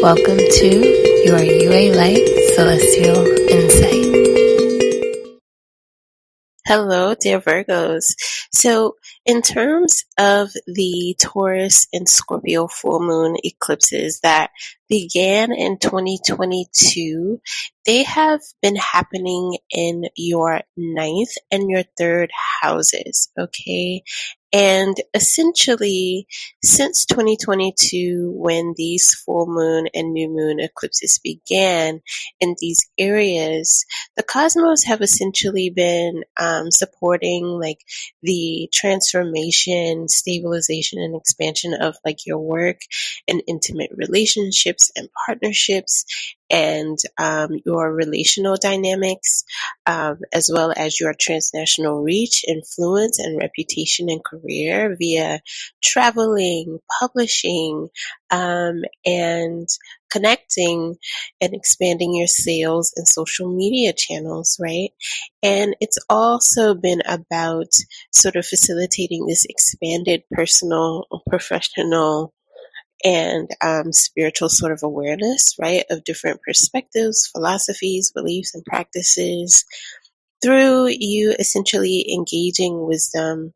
Welcome to your Yué Light Celestial Insight. Hello, dear Virgos. So, in terms of the Taurus and Scorpio full moon eclipses that began in 2022, they have been happening in your ninth and your third houses. Okay. And essentially, since 2022, when these full moon and new moon eclipses began in these areas, the cosmos have essentially been um, supporting like the transformation, stabilization, and expansion of like your work and intimate relationships and partnerships and um, your relational dynamics, um, as well as your transnational reach, influence, and reputation and career via traveling, publishing, um, and connecting and expanding your sales and social media channels, right? And it's also been about sort of facilitating this expanded personal, professional, and um, spiritual sort of awareness, right, of different perspectives, philosophies, beliefs, and practices through you essentially engaging wisdom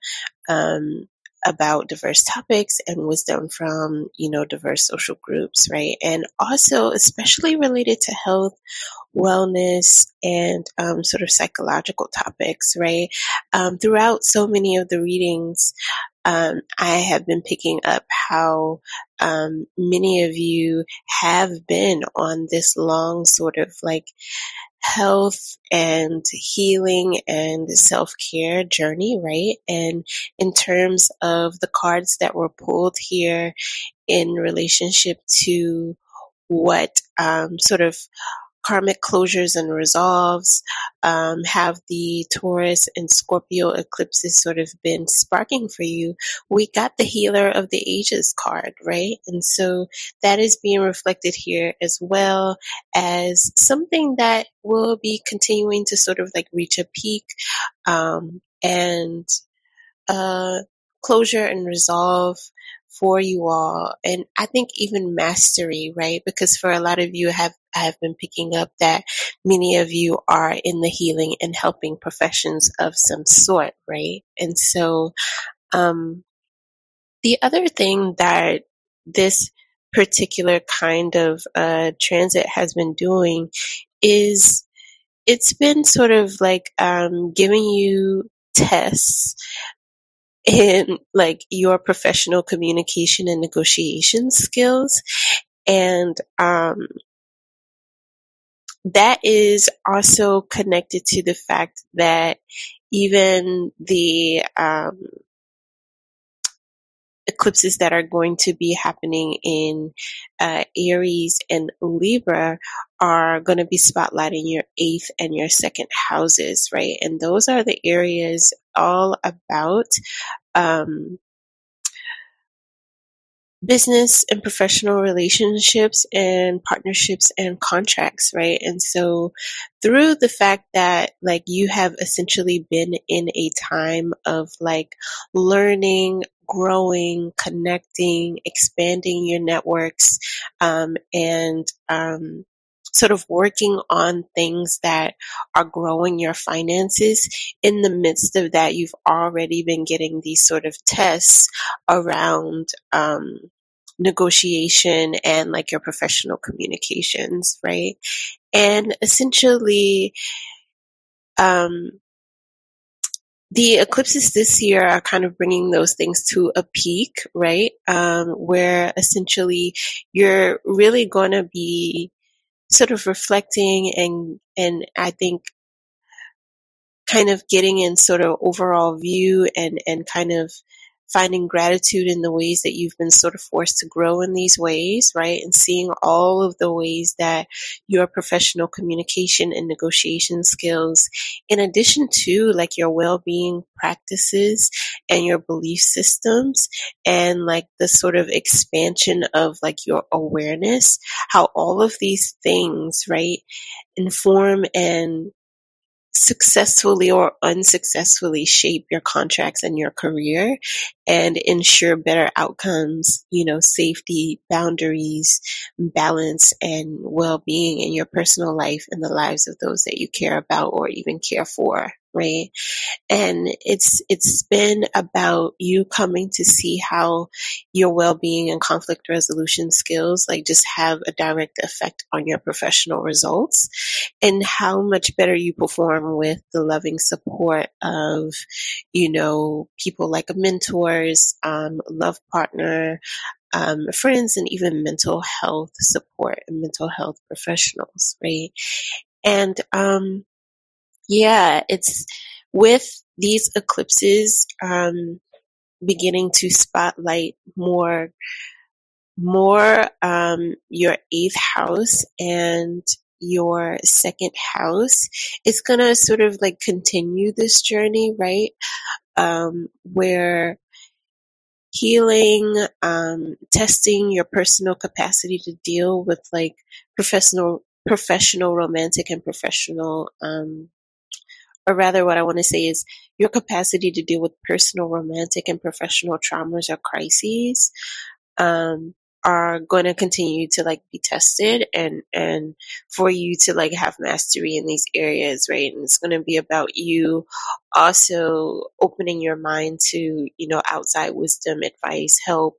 um, about diverse topics and wisdom from you know diverse social groups right? And also especially related to health wellness and um, sort of psychological topics right? Um, throughout so many of the readings um, I have been picking up how um, many of you have been on this long sort of like health and healing and self care journey, right? And in terms of the cards that were pulled here in relationship to what um, sort of karmic closures and resolves um, have the Taurus and Scorpio eclipses sort of been sparking for you, we got the Healer of the Ages card, right? And so that is being reflected here as well as something that will be continuing to sort of like reach a peak um, and uh, closure and resolve for you all. And I think even mastery, right? Because for a lot of you have, have been picking up that many of you are in the healing and helping professions of some sort, right? And so, um, the other thing that this particular kind of uh, transit has been doing is it's been sort of like um, giving you tests in like your professional communication and negotiation skills. And, um, that is also connected to the fact that even the, um, eclipses that are going to be happening in uh, Aries and Libra are going to be spotlighting your eighth and your second houses, right? And those are the areas all about um, business and professional relationships and partnerships and contracts, right? And so through the fact that like you have essentially been in a time of like learning, growing, connecting, expanding your networks, um, and, um, sort of working on things that are growing your finances. In the midst of that, you've already been getting these sort of tests around um, negotiation and like your professional communications, right? And essentially, um, the eclipses this year are kind of bringing those things to a peak, right? Um, where essentially you're really going to be sort of reflecting and and I think kind of getting in sort of overall view and and kind of finding gratitude in the ways that you've been sort of forced to grow in these ways, right? And seeing all of the ways that your professional communication and negotiation skills, in addition to like your well-being practices and your belief systems and like the sort of expansion of like your awareness, how all of these things, right, inform and successfully or unsuccessfully shape your contracts and your career and ensure better outcomes, you know, safety, boundaries, balance, and well being in your personal life and the lives of those that you care about or even care for, right? and it's it's been about you coming to see how your well-being and conflict resolution skills like just have a direct effect on your professional results and how much better you perform with the loving support of you know people like mentors um, love partner um, friends and even mental health support and mental health professionals right and um yeah it's with these eclipses um, beginning to spotlight more more um, your eighth house and your second house it's gonna sort of like continue this journey right? Um, where healing um, testing your personal capacity to deal with like professional professional romantic and professional um, or rather what I want to say is your capacity to deal with personal, romantic, and professional traumas or crises. Um, are going to continue to like be tested and and for you to like have mastery in these areas right? And it's going to be about you also opening your mind to you know outside wisdom advice help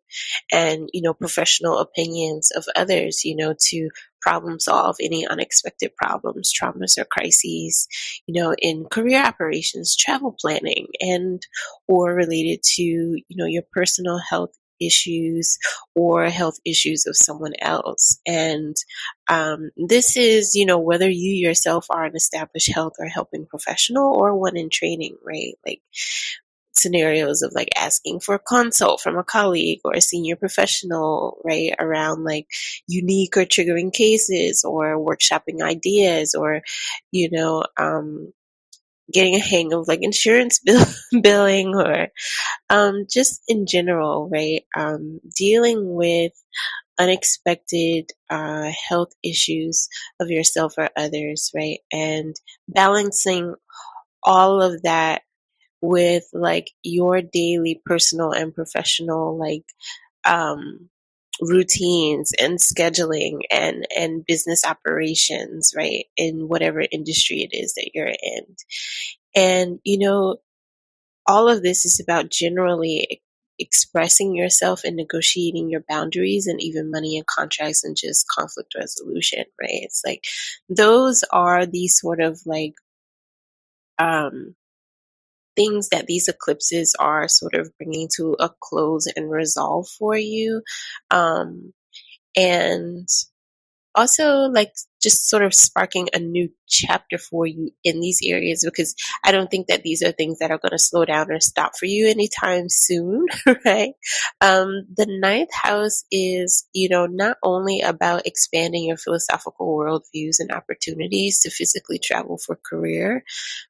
and you know professional opinions of others you know to problem solve any unexpected problems, traumas, or crises, you know, in career operations, travel planning, and or related to, you know, your personal health issues or health issues of someone else. And um, this is, you know, whether you yourself are an established health or helping professional or one in training, right? Like scenarios of like asking for a consult from a colleague or a senior professional, right, around like unique or triggering cases or workshopping ideas or, you know, um, getting a hang of like insurance bill- billing or um, just in general, right? Um, dealing with unexpected uh, health issues of yourself or others, right? And balancing all of that with like your daily personal and professional like um routines and scheduling and and business operations right in whatever industry it is that you're in. And you know all of this is about generally expressing yourself and negotiating your boundaries and even money and contracts and just conflict resolution right? It's like those are these sort of like um things that these eclipses are sort of bringing to a close and resolve for you. Um, and also like just sort of sparking a new chapter for you in these areas because I don't think that these are things that are going to slow down or stop for you anytime soon, right? Um, the ninth house is, you know, not only about expanding your philosophical worldviews and opportunities to physically travel for career,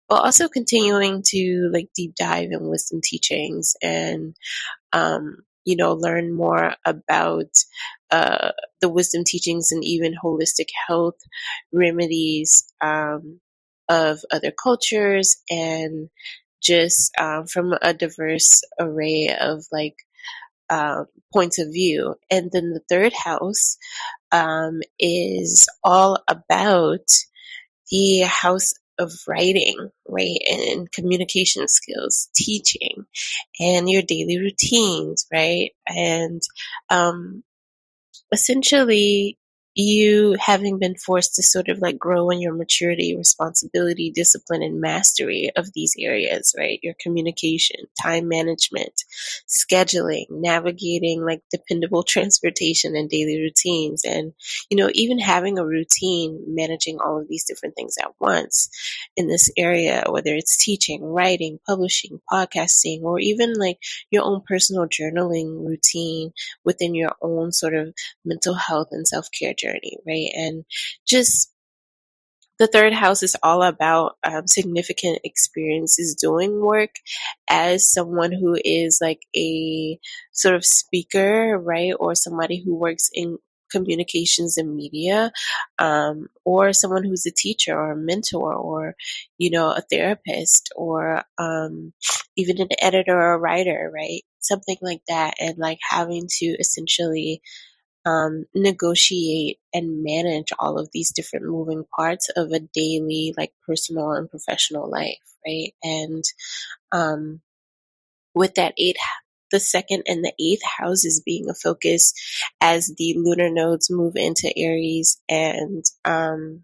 but also continuing to like deep dive in wisdom teachings and um, you know, learn more about uh, the wisdom teachings and even holistic health remedies um, of other cultures and just um, from a diverse array of like uh, points of view. And then the third house um, is all about the house of writing, right? And communication skills, teaching, and your daily routines, right? And um, essentially, you having been forced to sort of like grow in your maturity, responsibility, discipline, and mastery of these areas, right? Your communication, time management, scheduling, navigating like dependable transportation and daily routines. And, you know, even having a routine, managing all of these different things at once in this area, whether it's teaching, writing, publishing, podcasting, or even like your own personal journaling routine within your own sort of mental health and self care journey, right? And just the third house is all about um, significant experiences doing work as someone who is like a sort of speaker, right? Or somebody who works in communications and media, um, or someone who's a teacher or a mentor or, you know, a therapist or um, even an editor or a writer, right? Something like that. And like having to essentially um, negotiate and manage all of these different moving parts of a daily, like personal and professional life, right? And um, with that eight, the second and the eighth houses being a focus as the lunar nodes move into Aries and um,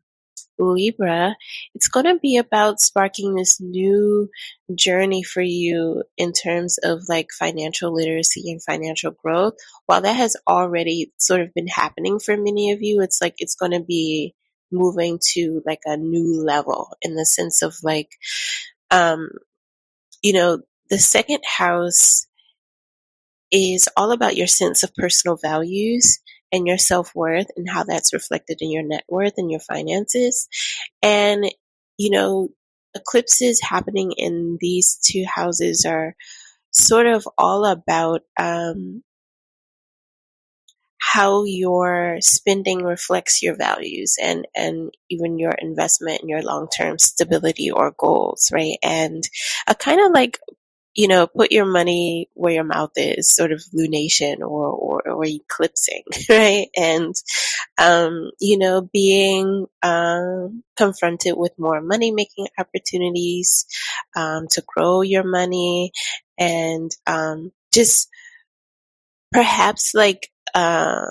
Libra, it's going to be about sparking this new journey for you in terms of like financial literacy and financial growth. While that has already sort of been happening for many of you, it's like it's going to be moving to like a new level in the sense of like, um, you know, the second house is all about your sense of personal values and your self worth and how that's reflected in your net worth and your finances. And, you know, eclipses happening in these two houses are sort of all about um, how your spending reflects your values and and even your investment and your long-term stability or goals right and a kind of like you know, put your money where your mouth is, sort of lunation or, or, or eclipsing, right? And, um, you know, being, um, confronted with more money making opportunities, um, to grow your money and, um, just perhaps like, uh,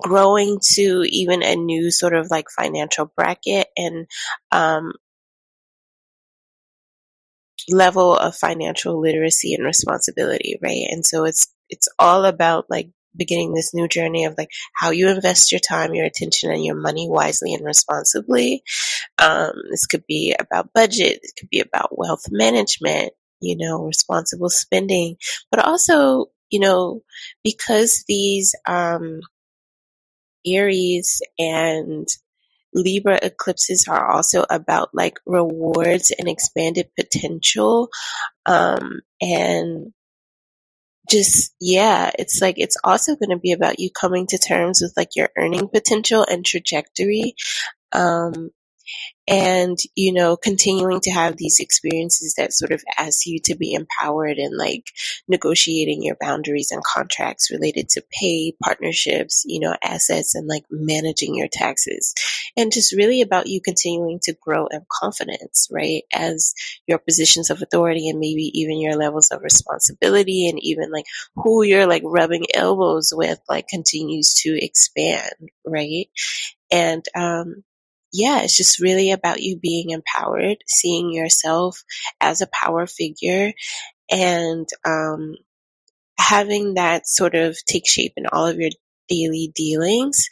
growing to even a new sort of like financial bracket and um, level of financial literacy and responsibility, right? And so it's it's all about like beginning this new journey of like how you invest your time, your attention, and your money wisely and responsibly. Um, this could be about budget. It could be about wealth management. You know, responsible spending, but also you know because these um, Aries and Libra eclipses are also about like rewards and expanded potential. Um, and just, yeah, it's like, it's also going to be about you coming to terms with like your earning potential and trajectory. Um, and you know continuing to have these experiences that sort of ask you to be empowered in like negotiating your boundaries and contracts related to pay partnerships you know assets and like managing your taxes. And just really about you continuing to grow in confidence right as your positions of authority and maybe even your levels of responsibility and even like who you're like rubbing elbows with like continues to expand right? And um yeah, it's just really about you being empowered, seeing yourself as a power figure, and um, having that sort of take shape in all of your daily dealings.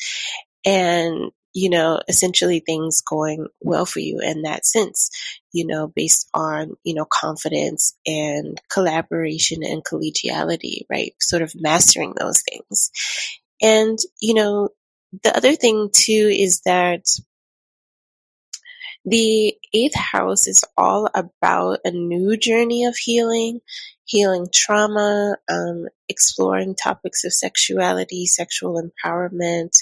And you know, essentially things going well for you in that sense, you know, based on, you know, confidence and collaboration and collegiality, right? Sort of mastering those things. And, you know, the other thing too is that the eighth house is all about a new journey of healing, healing trauma, um, exploring topics of sexuality, sexual empowerment.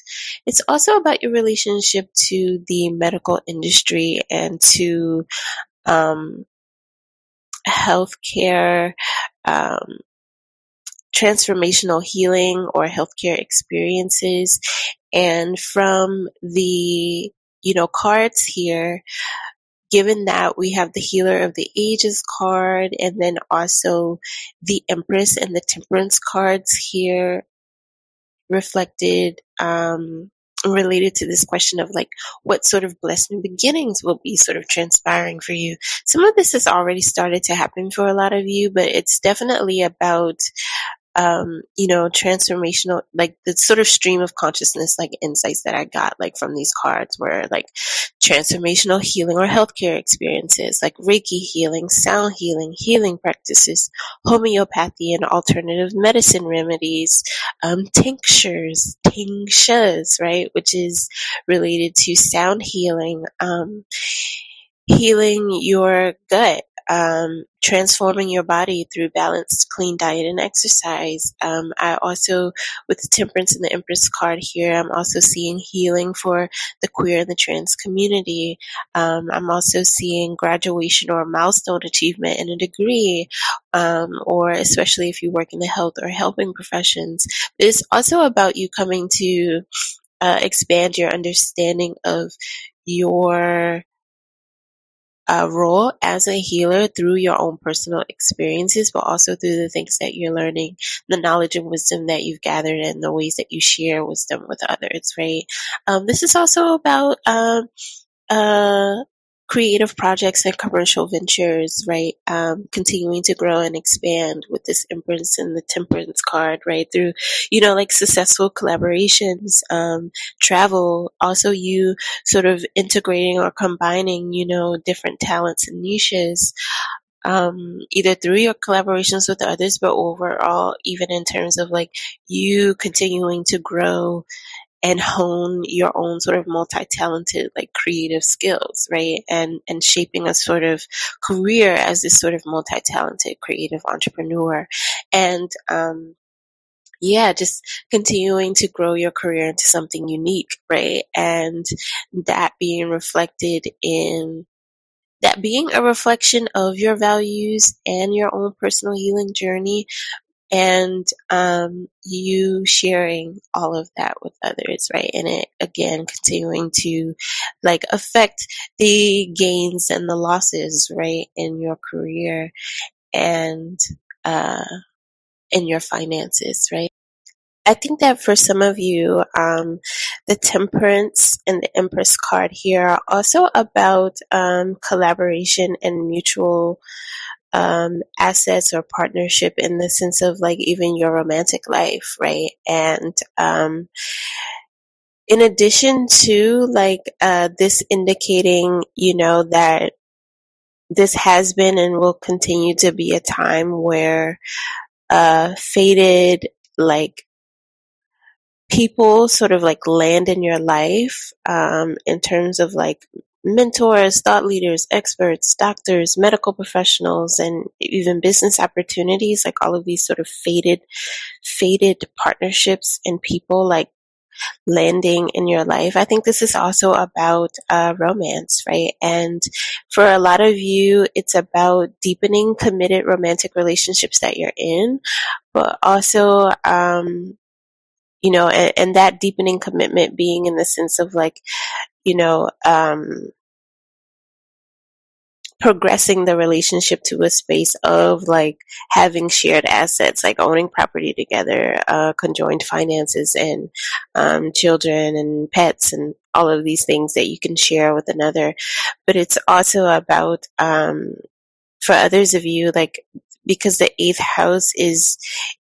It's also about your relationship to the medical industry and to um, healthcare, um, transformational healing or healthcare experiences. And from the you know, cards here, given that we have the healer of the ages card and then also the empress and the temperance cards here reflected um, related to this question of like what sort of blessed beginnings will be sort of transpiring for you. Some of this has already started to happen for a lot of you but it's definitely about um, you know, transformational, like the sort of stream of consciousness, like insights that I got, like from these cards were like transformational healing or healthcare experiences, like Reiki healing, sound healing, healing practices, homeopathy and alternative medicine remedies, um, tinctures, tinctures, right, which is related to sound healing, um, healing your gut, um, transforming your body through balanced, clean diet and exercise. Um, I also, with the temperance and the empress card here, I'm also seeing healing for the queer and the trans community. Um, I'm also seeing graduation or milestone achievement in a degree, um, or especially if you work in the health or helping professions. It's also about you coming to uh, expand your understanding of your role as a healer through your own personal experiences, but also through the things that you're learning, the knowledge and wisdom that you've gathered, and the ways that you share wisdom with others, right? Um, this is also about um, uh, creative projects and commercial ventures, right? Um, continuing to grow and expand with this Empress and the Temperance card, right? Through, you know, like successful collaborations, um, travel, also you sort of integrating or combining, you know, different talents and niches. Um, either through your collaborations with others, but overall, even in terms of like you continuing to grow and hone your own sort of multi-talented like creative skills right and and shaping a sort of career as this sort of multi-talented creative entrepreneur and um yeah, just continuing to grow your career into something unique, right? And that being reflected in that being a reflection of your values and your own personal healing journey, and um, you sharing all of that with others, right? And it again continuing to like affect the gains and the losses, right, in your career and uh, in your finances, right? I think that for some of you, um, the temperance and the empress card here are also about um, collaboration and mutual um, assets or partnership in the sense of like even your romantic life, right? And um, in addition to like uh, this indicating, you know, that this has been and will continue to be a time where uh, fated like people sort of like land in your life um, in terms of like mentors, thought leaders, experts, doctors, medical professionals, and even business opportunities, like all of these sort of faded, faded partnerships and people like landing in your life. I think this is also about uh, romance, right? And for a lot of you, it's about deepening committed romantic relationships that you're in, but also, um, you know, and, and that deepening commitment being in the sense of like, you know, um, progressing the relationship to a space of like having shared assets, like owning property together, uh, conjoined finances, and um, children and pets, and all of these things that you can share with another. But it's also about um, for others of you, like because the eighth house is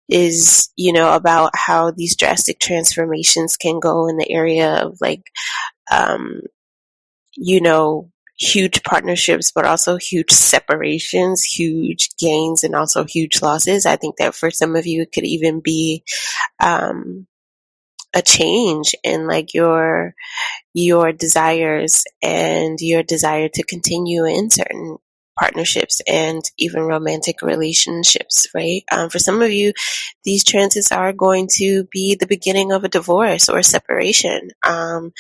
is you know about how these drastic transformations can go in the area of like um, you know, huge partnerships, but also huge separations, huge gains, and also huge losses. I think that for some of you, it could even be um, a change in like your your desires and your desire to continue in certain partnerships and even romantic relationships, right? Um, for some of you, these transits are going to be the beginning of a divorce or separation. Um,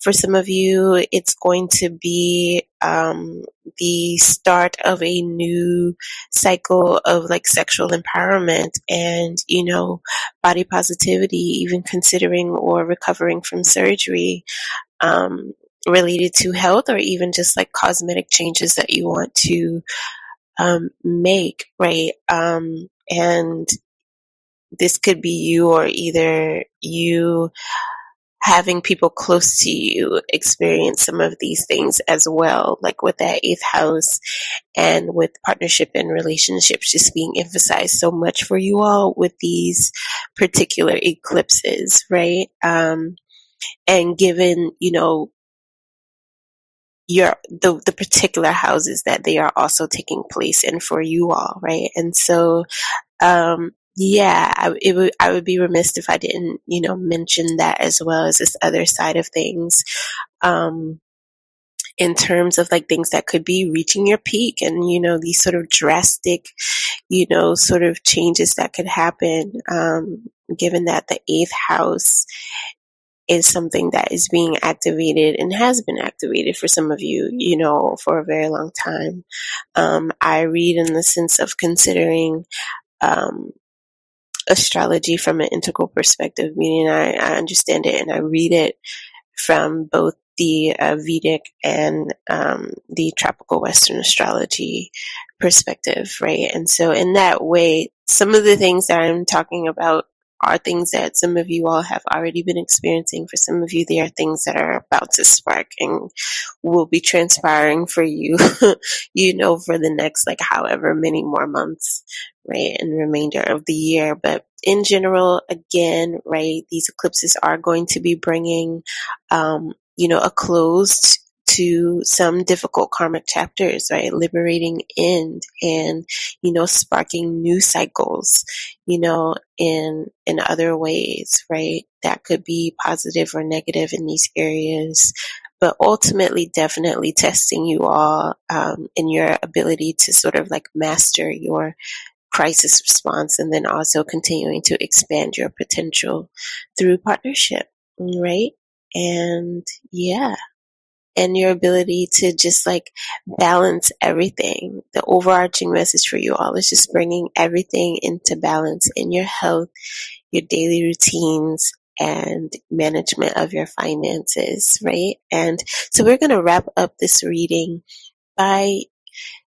for some of you, it's going to be um, the start of a new cycle of like sexual empowerment and, you know, body positivity, even considering or recovering from surgery. Um, related to health or even just like cosmetic changes that you want to um, make, right? Um, and this could be you or either you having people close to you experience some of these things as well, like with that eighth house and with partnership and relationships just being emphasized so much for you all with these particular eclipses, right? Um, and given, you know, your the the particular houses that they are also taking place in for you all, right? And so um yeah, I, it would, I would be remiss if I didn't, you know, mention that as well as this other side of things. Um, in terms of like things that could be reaching your peak and you know these sort of drastic you know sort of changes that could happen um, given that the eighth house is something that is being activated and has been activated for some of you, you know, for a very long time. Um, I read in the sense of considering um, astrology from an integral perspective, meaning I, I, understand it and I read it from both the uh, Vedic and um, the tropical Western astrology perspective, right? And so, in that way, some of the things that I'm talking about are things that some of you all have already been experiencing. For some of you, they are things that are about to spark and will be transpiring for you, you know, for the next like however many more months, right, and remainder of the year. But in general, again, right, these eclipses are going to be bringing, um, you know, a close to some difficult karmic chapters, right? Liberating end and, you know, sparking new cycles, you know, in, in other ways, right? That could be positive or negative in these areas, but ultimately definitely testing you all, um, in your ability to sort of like master your crisis response and then also continuing to expand your potential through partnership, right? And yeah and your ability to just like balance everything. The overarching message for you all is just bringing everything into balance in your health, your daily routines, and management of your finances, right? And so we're going to wrap up this reading by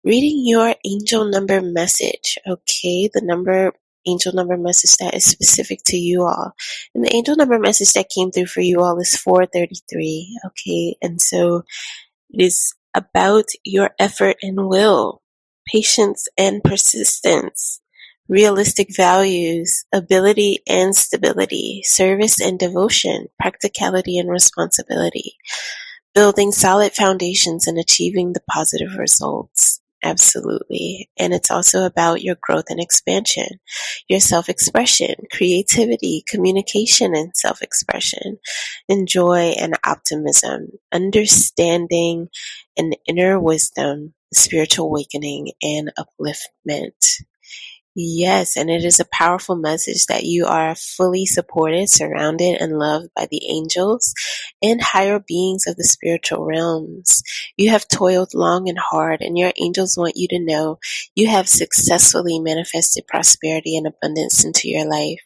reading your angel number message. Okay. The number angel number message that is specific to you all. And the angel number message that came through for you all is 433. Okay. And so it is about your effort and will, patience and persistence, realistic values, ability and stability, service and devotion, practicality and responsibility, building solid foundations and achieving the positive results. Absolutely. And it's also about your growth and expansion, your self expression, creativity, communication and self expression, and joy and optimism, understanding and inner wisdom, spiritual awakening and upliftment. Yes, and it is a powerful message that you are fully supported, surrounded, and loved by the angels and higher beings of the spiritual realms. You have toiled long and hard, and your angels want you to know you have successfully manifested prosperity and abundance into your life.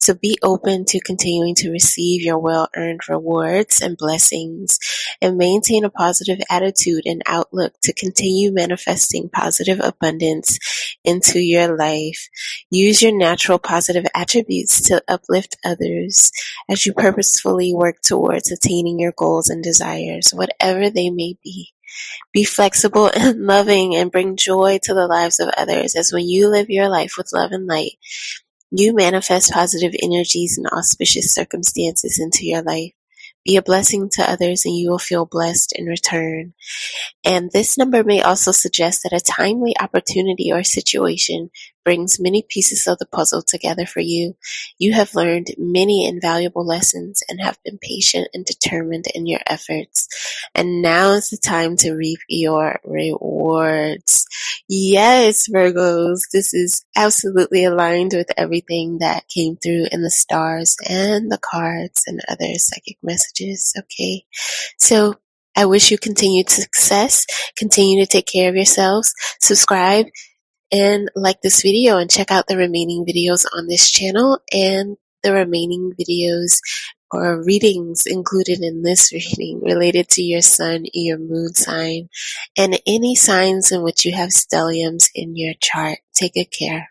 So be open to continuing to receive your well earned rewards and blessings and maintain a positive attitude and outlook to continue manifesting positive abundance into your life. Use your natural positive attributes to uplift others as you purposefully work towards attaining your goals and desires, whatever they may be. Be flexible and loving and bring joy to the lives of others as when you live your life with love and light, you manifest positive energies and auspicious circumstances into your life. Be a blessing to others and you will feel blessed in return. And this number may also suggest that a timely opportunity or situation brings many pieces of the puzzle together for you. You have learned many invaluable lessons and have been patient and determined in your efforts. And now is the time to reap your rewards. Yes, Virgos, this is absolutely aligned with everything that came through in the stars and the cards and other psychic messages. Okay. So I wish you continued success. Continue to take care of yourselves. Subscribe and like this video and check out the remaining videos on this channel and the remaining videos or readings included in this reading related to your sun, your moon sign, and any signs in which you have stelliums in your chart. Take good care.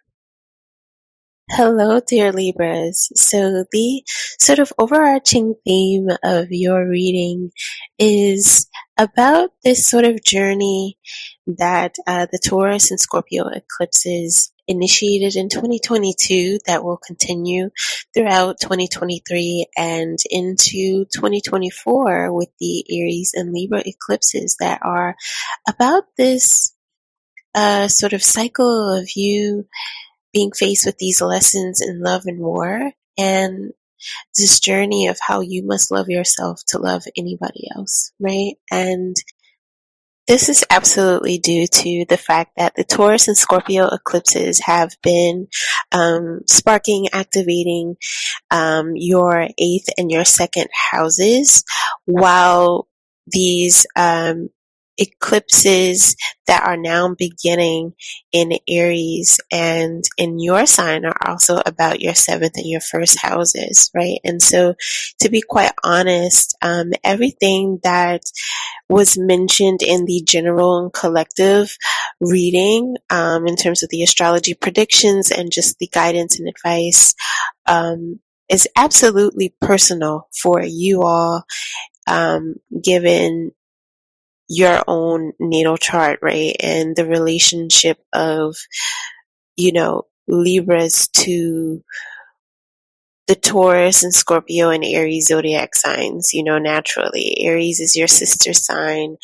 Hello, dear Libras. So the sort of overarching theme of your reading is about this sort of journey that uh, the Taurus and Scorpio eclipses initiated in 2022 that will continue throughout 2023 and into 2024 with the Aries and Libra eclipses that are about this uh, sort of cycle of you being faced with these lessons in love and war and this journey of how you must love yourself to love anybody else, right? And This is absolutely due to the fact that the Taurus and Scorpio eclipses have been um, sparking, activating um, your eighth and your second houses, while these um, eclipses that are now beginning in Aries and in your sign are also about your seventh and your first houses, right? And so, to be quite honest, um, everything that was mentioned in the general and collective reading um, in terms of the astrology predictions and just the guidance and advice um, is absolutely personal for you all, um, given your own natal chart, right? And the relationship of, you know, Libras to the Taurus and Scorpio and Aries zodiac signs, you know, naturally. Aries is your sister sign,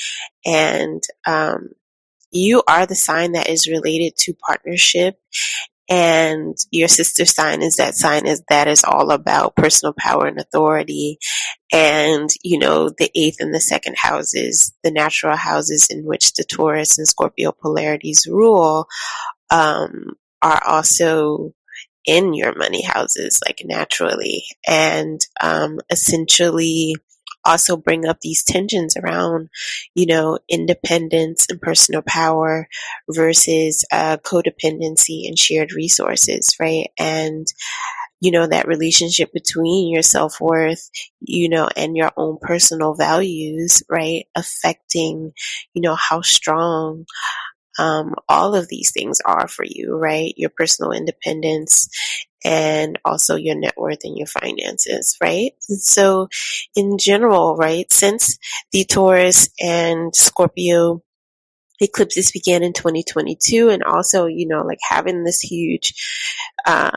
and um, you are the sign that is related to partnership. And your sister sign is that sign is that is all about personal power and authority. And, you know, the eighth and the second houses, the natural houses in which the Taurus and Scorpio polarities rule, um, are also in your money houses, like naturally, and um, essentially also bring up these tensions around, you know, independence and personal power versus uh, codependency and shared resources, right? And you know that relationship between your self worth, you know, and your own personal values, right, affecting, you know, how strong um, all of these things are for you, right? Your personal independence and also your net worth and your finances, right? So, in general, right, since the Taurus and Scorpio eclipses began in 2022, and also, you know, like having this huge, uh,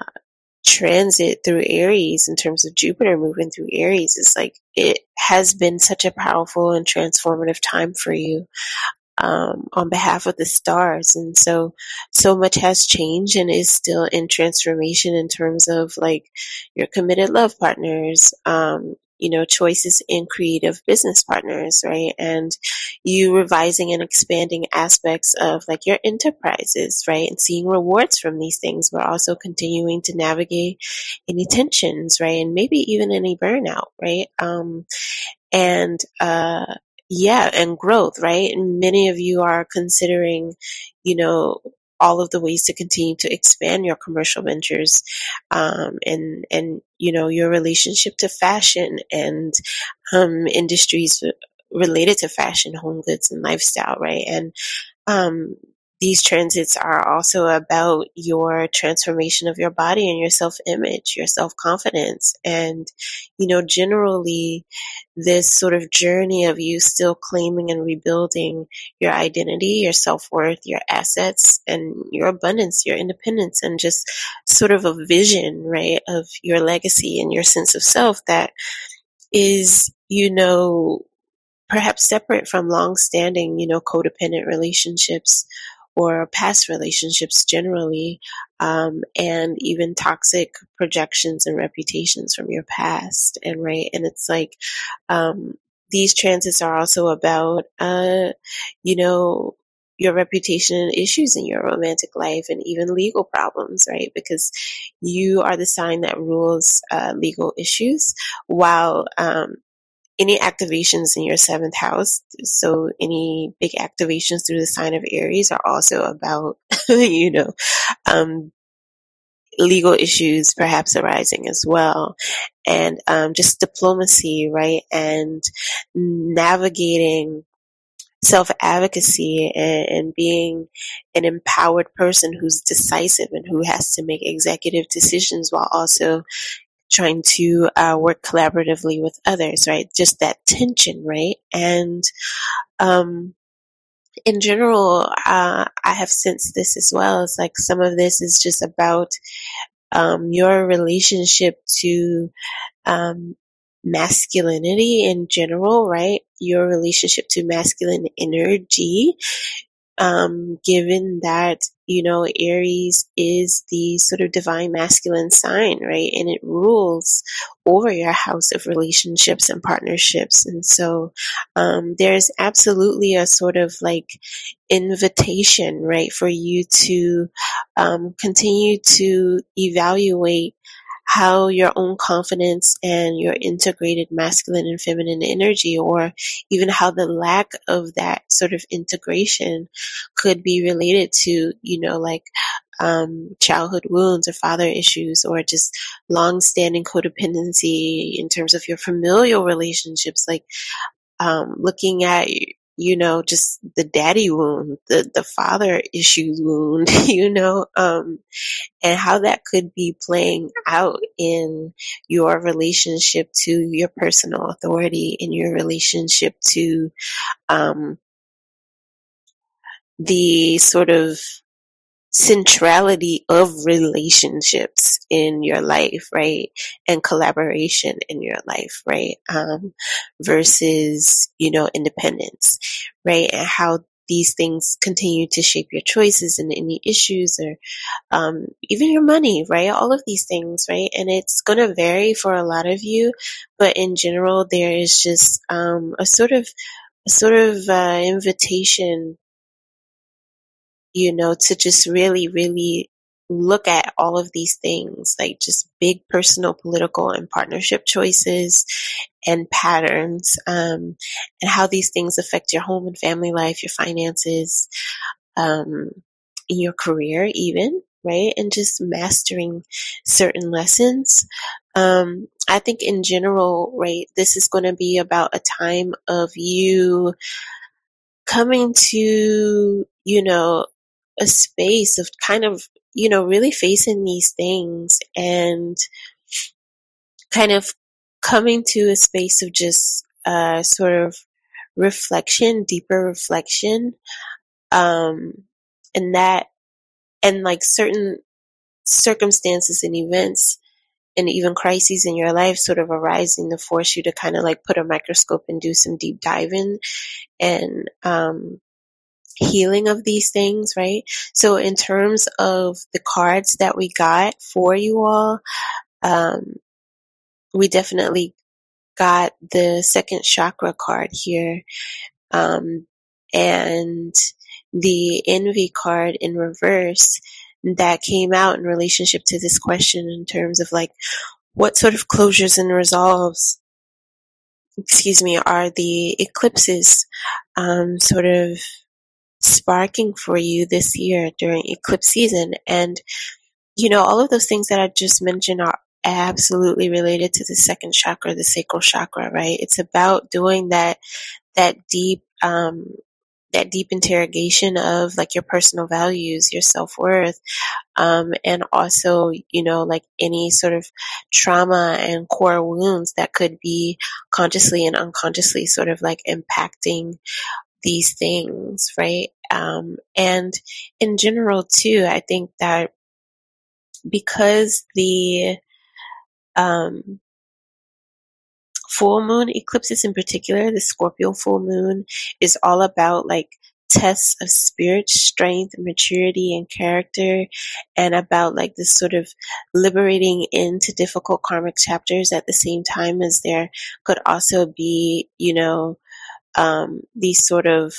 transit through Aries in terms of Jupiter moving through Aries is like it has been such a powerful and transformative time for you um, on behalf of the stars. And so, so much has changed and is still in transformation in terms of like your committed love partners, um, you know, choices in creative business partners, right? And you revising and expanding aspects of like your enterprises, right? And seeing rewards from these things, but also continuing to navigate any tensions, right? And maybe even any burnout, right? Um, and, uh, yeah, and growth, right? And many of you are considering, you know, all of the ways to continue to expand your commercial ventures, um, and and you know your relationship to fashion and um, industries related to fashion, home goods, and lifestyle, right? And um, these transits are also about your transformation of your body and your self image, your self confidence. And, you know, generally, this sort of journey of you still claiming and rebuilding your identity, your self worth, your assets, and your abundance, your independence, and just sort of a vision, right, of your legacy and your sense of self that is, you know, perhaps separate from long standing, you know, codependent relationships or past relationships generally, um, and even toxic projections and reputations from your past. And right, and it's like um, these transits are also about, uh, you know, your reputation and issues in your romantic life and even legal problems, right? Because you are the sign that rules uh, legal issues, while um, any activations in your seventh house. So any big activations through the sign of Aries are also about, you know, um, legal issues perhaps arising as well. And, um, just diplomacy, right? And navigating self advocacy and, and, being an empowered person who's decisive and who has to make executive decisions while also trying to uh, work collaboratively with others, right? Just that tension, right? And um, in general, uh, I have sensed this as well. It's like some of this is just about um, your relationship to um, masculinity in general, right? Your relationship to masculine energy um, given that, you know, Aries is the sort of divine masculine sign, right? And it rules over your house of relationships and partnerships. And so, um, there's absolutely a sort of like invitation, right, for you to, um, continue to evaluate how your own confidence and your integrated masculine and feminine energy, or even how the lack of that sort of integration could be related to, you know, like um, childhood wounds or father issues or just long-standing codependency in terms of your familial relationships, like um, looking at you know, just the daddy wound, the, the father issues wound, you know, um, and how that could be playing out in your relationship to your personal authority, in your relationship to, um, the sort of centrality of relationships in your life, right? And collaboration in your life, right? Um, versus, you know, independence, right? And how these things continue to shape your choices and any issues or um, even your money, right? All of these things, right? And it's going to vary for a lot of you, but in general, there is just um, a sort of a sort of uh, invitation you know, to just really, really look at all of these things, like just big personal, political, and partnership choices and patterns, um, and how these things affect your home and family life, your finances, um, your career, even, right? And just mastering certain lessons. Um, I think in general, right, this is going to be about a time of you coming to, you know, a space of kind of, you know, really facing these things and kind of coming to a space of just uh, sort of reflection, deeper reflection, um, and that, and like certain circumstances and events and even crises in your life sort of arising to force you to kind of like put a microscope and do some deep diving. And um, healing of these things, right? So in terms of the cards that we got for you all, um, we definitely got the second chakra card here, um, and the envy card in reverse that came out in relationship to this question in terms of like what sort of closures and resolves excuse me are the eclipses um, sort of sparking for you this year during eclipse season. And, you know, all of those things that I just mentioned are absolutely related to the second chakra, the sacral chakra, right? It's about doing that, that deep, um, that deep interrogation of like your personal values, your self worth, um, and also, you know, like any sort of trauma and core wounds that could be consciously and unconsciously sort of like impacting these things, right? Um, and in general, too, I think that because the um, full moon eclipses in particular, the Scorpio full moon is all about like tests of spirit strength, maturity, and character, and about like this sort of liberating into difficult karmic chapters at the same time as there could also be, you know, um, these sort of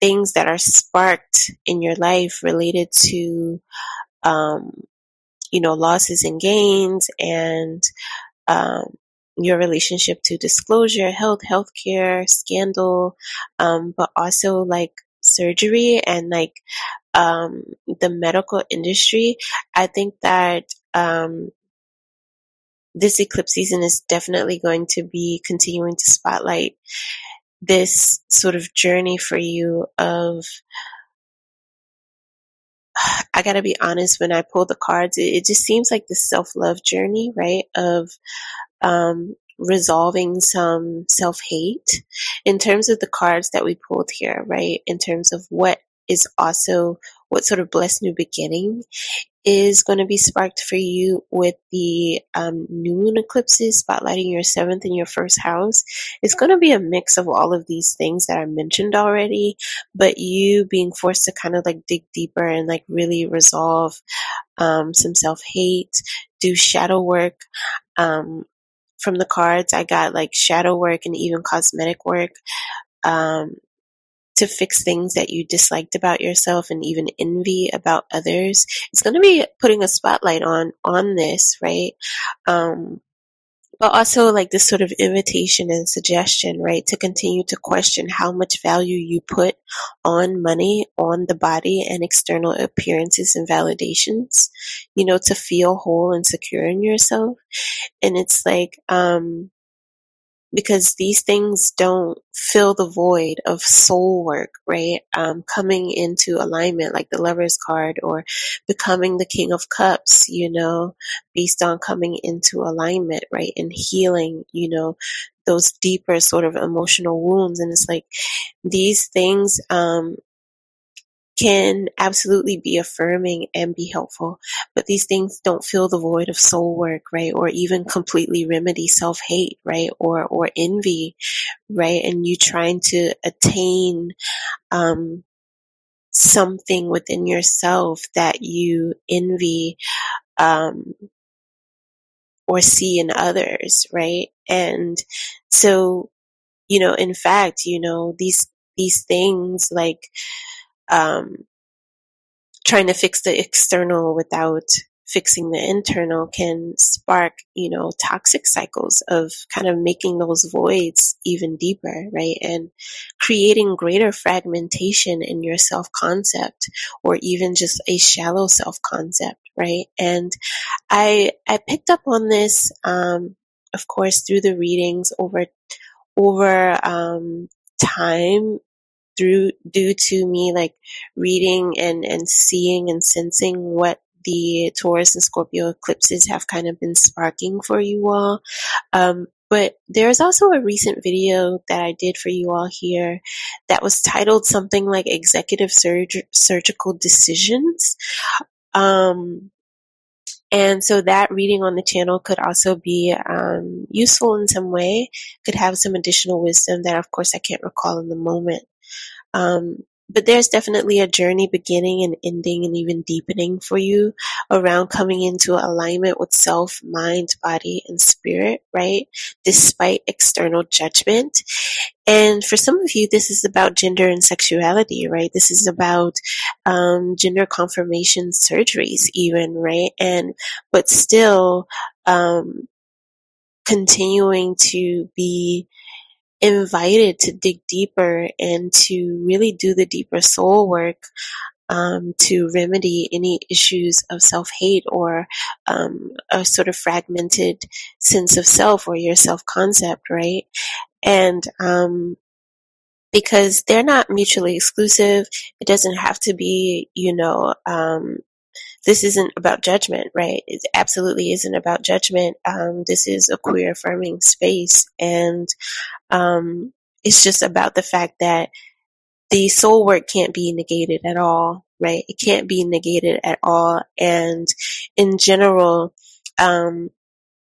things that are sparked in your life related to, um, you know, losses and gains and um, your relationship to disclosure, health, healthcare, scandal, um, but also like surgery and like um, the medical industry. I think that um, this eclipse season is definitely going to be continuing to spotlight this sort of journey for you of I gotta be honest, when I pull the cards, it, it just seems like the self love journey, right? Of um, resolving some self hate in terms of the cards that we pulled here, right? In terms of what is also what sort of blessed new beginning is going to be sparked for you with the um, new moon eclipses spotlighting your seventh and your first house. It's going to be a mix of all of these things that I mentioned already, but you being forced to kind of like dig deeper and like really resolve um, some self hate, do shadow work. Um, from the cards, I got like shadow work and even cosmetic work. Um, to fix things that you disliked about yourself and even envy about others. It's going to be putting a spotlight on on this, right? Um, but also like this sort of invitation and suggestion, right, to continue to question how much value you put on money, on the body, and external appearances and validations, you know, to feel whole and secure in yourself. And it's like, um, because these things don't fill the void of soul work, right? Um, coming into alignment, like the Lover's card, or becoming the King of Cups, you know, based on coming into alignment, right? And healing, you know, those deeper sort of emotional wounds. And it's like these things, um, can absolutely be affirming and be helpful, but these things don't fill the void of soul work, right? Or even completely remedy self hate, right? Or, or envy, right? And you trying to attain, um, something within yourself that you envy, um, or see in others, right? And so, you know, in fact, you know, these, these things like, um, trying to fix the external without fixing the internal can spark, you know, toxic cycles of kind of making those voids even deeper, right? And creating greater fragmentation in your self concept or even just a shallow self concept, right? And I, I picked up on this, um, of course, through the readings over, over, um, time through due to me like reading and and seeing and sensing what the Taurus and Scorpio eclipses have kind of been sparking for you all. Um, but there's also a recent video that I did for you all here that was titled something like Executive Surg- Surgical Decisions. Um, and so that reading on the channel could also be um, useful in some way, could have some additional wisdom that, of course, I can't recall in the moment. Um, but there's definitely a journey beginning and ending and even deepening for you around coming into alignment with self, mind, body, and spirit, right? Despite external judgment. And for some of you, this is about gender and sexuality, right? This is about um, gender confirmation surgeries, even, right? And, but still, um, continuing to be invited to dig deeper and to really do the deeper soul work um, to remedy any issues of self hate or um, a sort of fragmented sense of self or your self concept, right? And um, because they're not mutually exclusive, it doesn't have to be, you know, um, this isn't about judgment, right? It absolutely isn't about judgment. Um, this is a queer affirming space. And um, it's just about the fact that the soul work can't be negated at all, right? It can't be negated at all. And in general, um,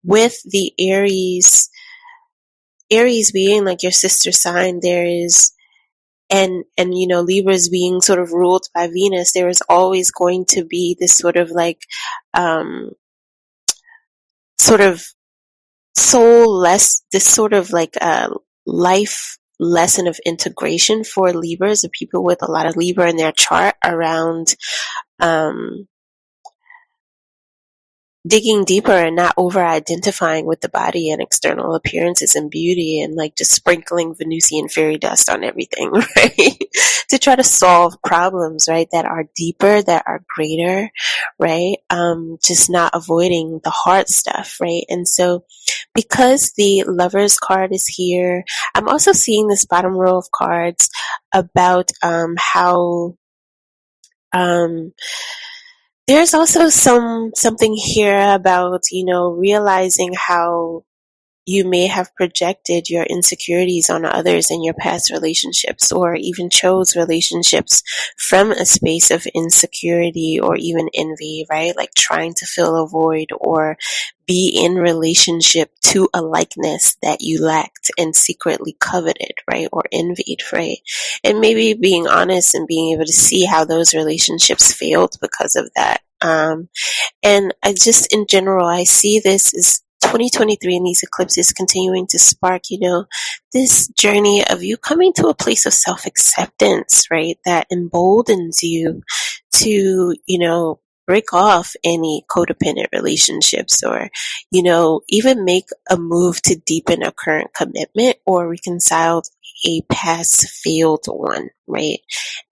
with the Aries, Aries being like your sister sign, there is, and, and, you know, Libras being sort of ruled by Venus, there is always going to be this sort of like, um, sort of soul less, this sort of like, a life lesson of integration for Libras, the people with a lot of Libra in their chart around um, digging deeper and not over identifying with the body and external appearances and beauty and like just sprinkling Venusian fairy dust on everything, right? to try to solve problems, right? That are deeper, that are greater, right? Um, just not avoiding the hard stuff, right? And so because the lover's card is here, I'm also seeing this bottom row of cards about, um, how, um, there's also some something here about you know realizing how you may have projected your insecurities on others in your past relationships or even chose relationships from a space of insecurity or even envy, right? Like trying to fill a void or be in relationship to a likeness that you lacked and secretly coveted, right? Or envied, right? And maybe being honest and being able to see how those relationships failed because of that. Um, and I just, in general, I see this as 2023 and these eclipses continuing to spark, you know, this journey of you coming to a place of self acceptance, right? That emboldens you to, you know, break off any codependent relationships or, you know, even make a move to deepen a current commitment or reconcile a past failed one, right?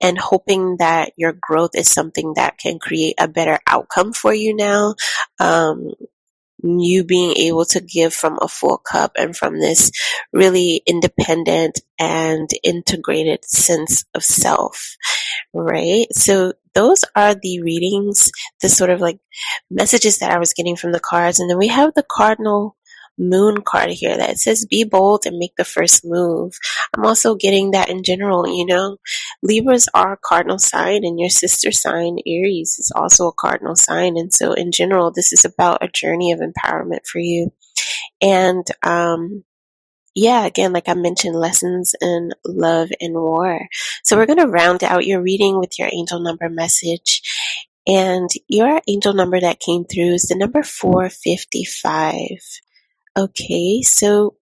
And hoping that your growth is something that can create a better outcome for you now. Um, you being able to give from a full cup and from this really independent and integrated sense of self, right? So those are the readings, the sort of like messages that I was getting from the cards. And then we have the cardinal moon card here that says be bold and make the first move. I'm also getting that in general, you know. Libras are a cardinal sign and your sister sign, Aries, is also a cardinal sign. And so in general, this is about a journey of empowerment for you. And um yeah, again, like I mentioned, lessons in love and war. So we're going to round out your reading with your angel number message. And your angel number that came through is the number 455. Okay, so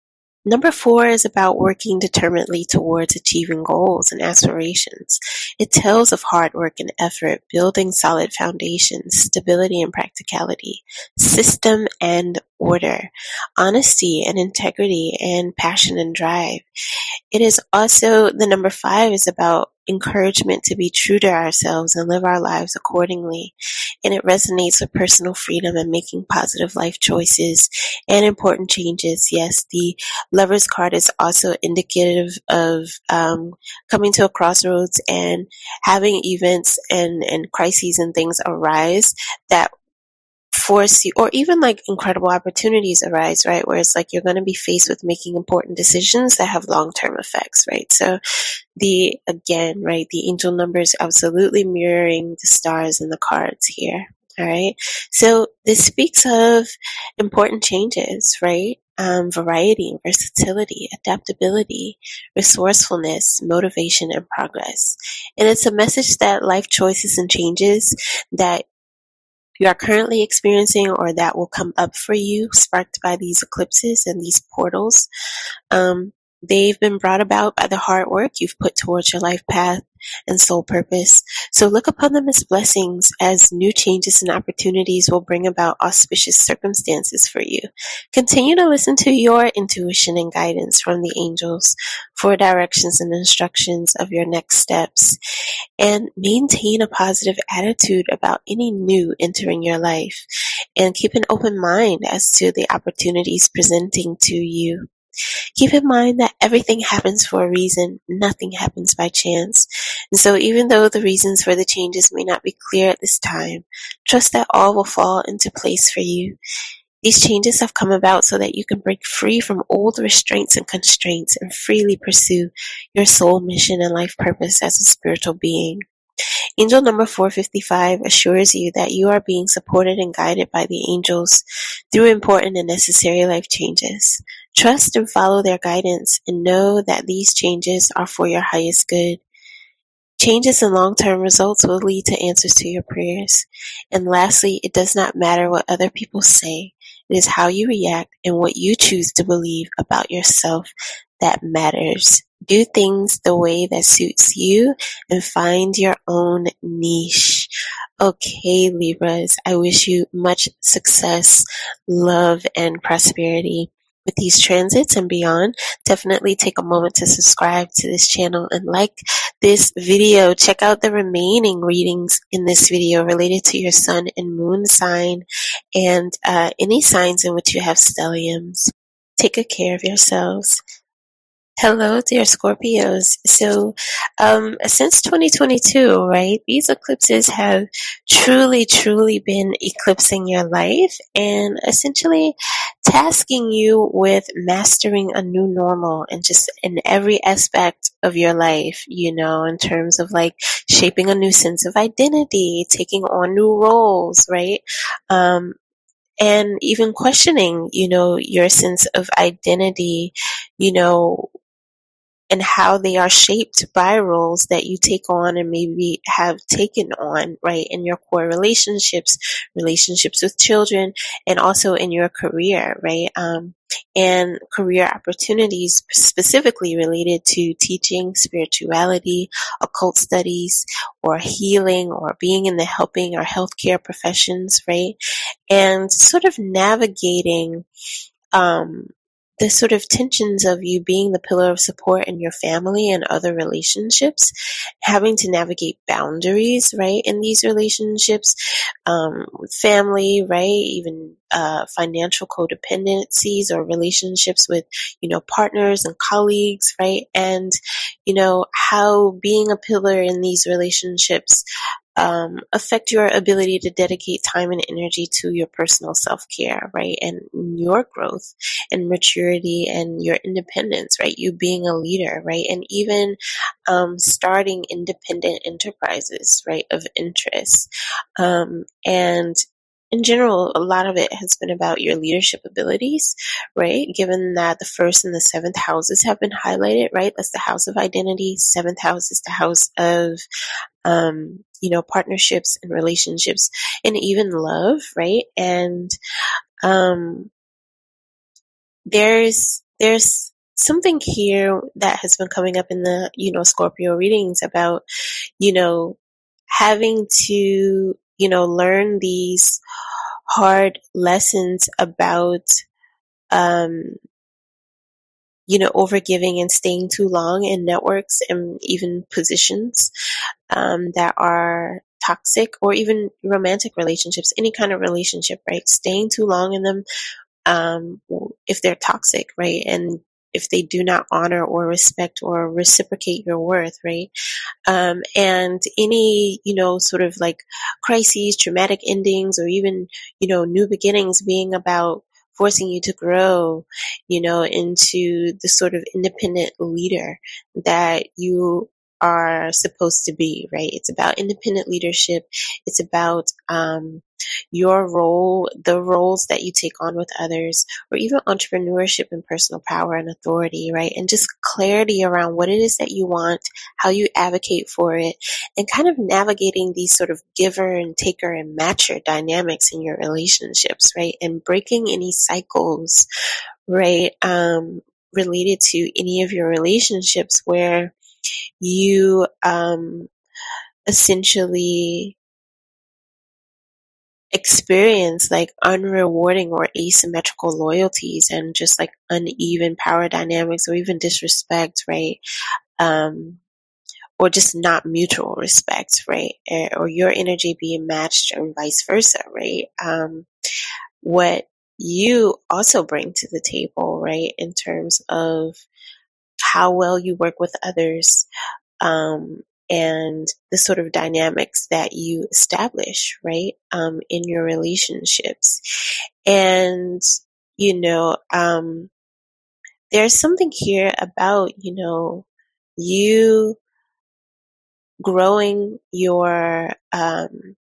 number four is about working determinedly towards achieving goals and aspirations. It tells of hard work and effort, building solid foundations, stability and practicality, system and order, honesty and integrity, and passion and drive. It is also the number five is about encouragement to be true to ourselves and live our lives accordingly. And it resonates with personal freedom and making positive life choices and important changes. Yes, the lover's card is also indicative of um, coming to a crossroads and having events and, and crises and things arise that force you, or even like incredible opportunities arise, right? Where it's like you're going to be faced with making important decisions that have long term effects, right? So the, again, right, the angel number is absolutely mirroring the stars and the cards here. All right. So this speaks of important changes, right? Um, variety, versatility, adaptability, resourcefulness, motivation, and progress. And it's a message that life choices and changes that you are currently experiencing or that will come up for you, sparked by these eclipses and these portals. Um, they've been brought about by the hard work you've put towards your life path and soul purpose. So look upon them as blessings as new changes and opportunities will bring about auspicious circumstances for you. Continue to listen to your intuition and guidance from the angels for directions and instructions of your next steps and maintain a positive attitude about any new entering your life and keep an open mind as to the opportunities presenting to you. Keep in mind that everything happens for a reason, nothing happens by chance. And so even though the reasons for the changes may not be clear at this time, trust that all will fall into place for you. These changes have come about so that you can break free from old restraints and constraints and freely pursue your soul mission and life purpose as a spiritual being. Angel number 455 assures you that you are being supported and guided by the angels through important and necessary life changes. Trust and follow their guidance and know that these changes are for your highest good. Changes in long-term results will lead to answers to your prayers. And lastly, it does not matter what other people say. It is how you react and what you choose to believe about yourself that matters. Do things the way that suits you and find your own niche. Okay, Libras, I wish you much success, love, and prosperity with these transits and beyond, definitely take a moment to subscribe to this channel and like this video. Check out the remaining readings in this video related to your sun and moon sign and uh, any signs in which you have stelliums. Take good care of yourselves. Hello, dear Scorpios. So, um, since 2022, right, these eclipses have truly, truly been eclipsing your life and essentially tasking you with mastering a new normal and just in every aspect of your life, you know, in terms of like shaping a new sense of identity, taking on new roles, right? Um, and even questioning, you know, your sense of identity, you know, and how they are shaped by roles that you take on and maybe have taken on, right, in your core relationships, relationships with children, and also in your career, right? Um, and career opportunities specifically related to teaching, spirituality, occult studies, or healing, or being in the helping or healthcare professions, right? And sort of navigating um, the sort of tensions of you being the pillar of support in your family and other relationships, having to navigate boundaries, right, in these relationships, um, family, right, even uh, financial codependencies or relationships with, you know, partners and colleagues, right, and, you know, how being a pillar in these relationships um, affect your ability to dedicate time and energy to your personal self care, right? And your growth and maturity and your independence, right? You being a leader, right? And even um, starting independent enterprises, right? Of interest. Um, and in general, a lot of it has been about your leadership abilities, right? Given that the first and the seventh houses have been highlighted, right? That's the house of identity. Seventh house is the house of um, you know, partnerships and relationships and even love, right? And um, there's there's something here that has been coming up in the you know Scorpio readings about you know having to you know learn these hard lessons about um, you know, overgiving and staying too long in networks and even positions um, that are toxic or even romantic relationships, any kind of relationship, right? Staying too long in them um, if they're toxic, right? And if they do not honor or respect or reciprocate your worth, right? Um, and any, you know, sort of like crises, traumatic endings, or even, you know, new beginnings being about forcing you to grow, you know, into the sort of independent leader that you are supposed to be, right? It's about independent leadership. It's about um, your role, the roles that you take on with others, or even entrepreneurship and personal power and authority, right? And just clarity around what it is that you want, how you advocate for it, and kind of navigating these sort of giver and taker and matcher dynamics in your relationships, right? And breaking any cycles, right? Um, related to any of your relationships where you um, essentially experience like unrewarding or asymmetrical loyalties and just like uneven power dynamics or even disrespect, right? Um, or just not mutual respect, right? Or your energy being matched and vice versa, right? Um, what you also bring to the table, right, in terms of how well you work with others, um, and the sort of dynamics that you establish, right, um, in your relationships. And, you know, um, there's something here about, you know, you growing your um,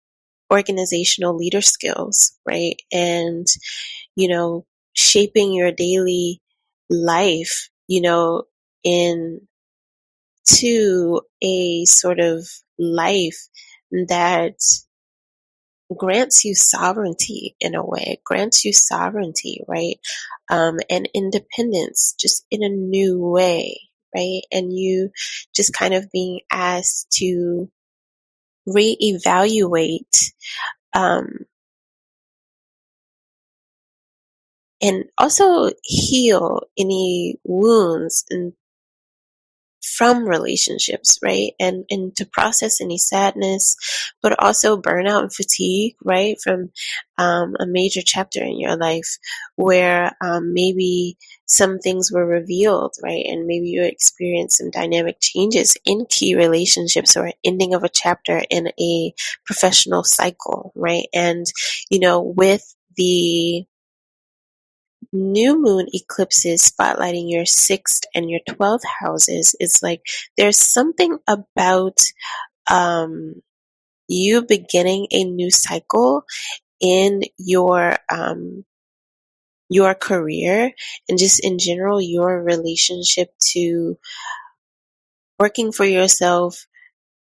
organizational leader skills, right? And, you know, shaping your daily life, you know, in to a sort of life that grants you sovereignty in a way, grants you sovereignty, right? Um, and independence just in a new way, right? And you just kind of being asked to reevaluate, um, and also heal any wounds and from relationships, right? And and to process any sadness, but also burnout and fatigue, right? From um, a major chapter in your life where um, maybe some things were revealed, right? And maybe you experienced some dynamic changes in key relationships or ending of a chapter in a professional cycle, right? And, you know, with the new moon eclipses spotlighting your sixth and your 12th houses, it's like there's something about, um, you beginning a new cycle in your um, your career and just in general your relationship to working for yourself,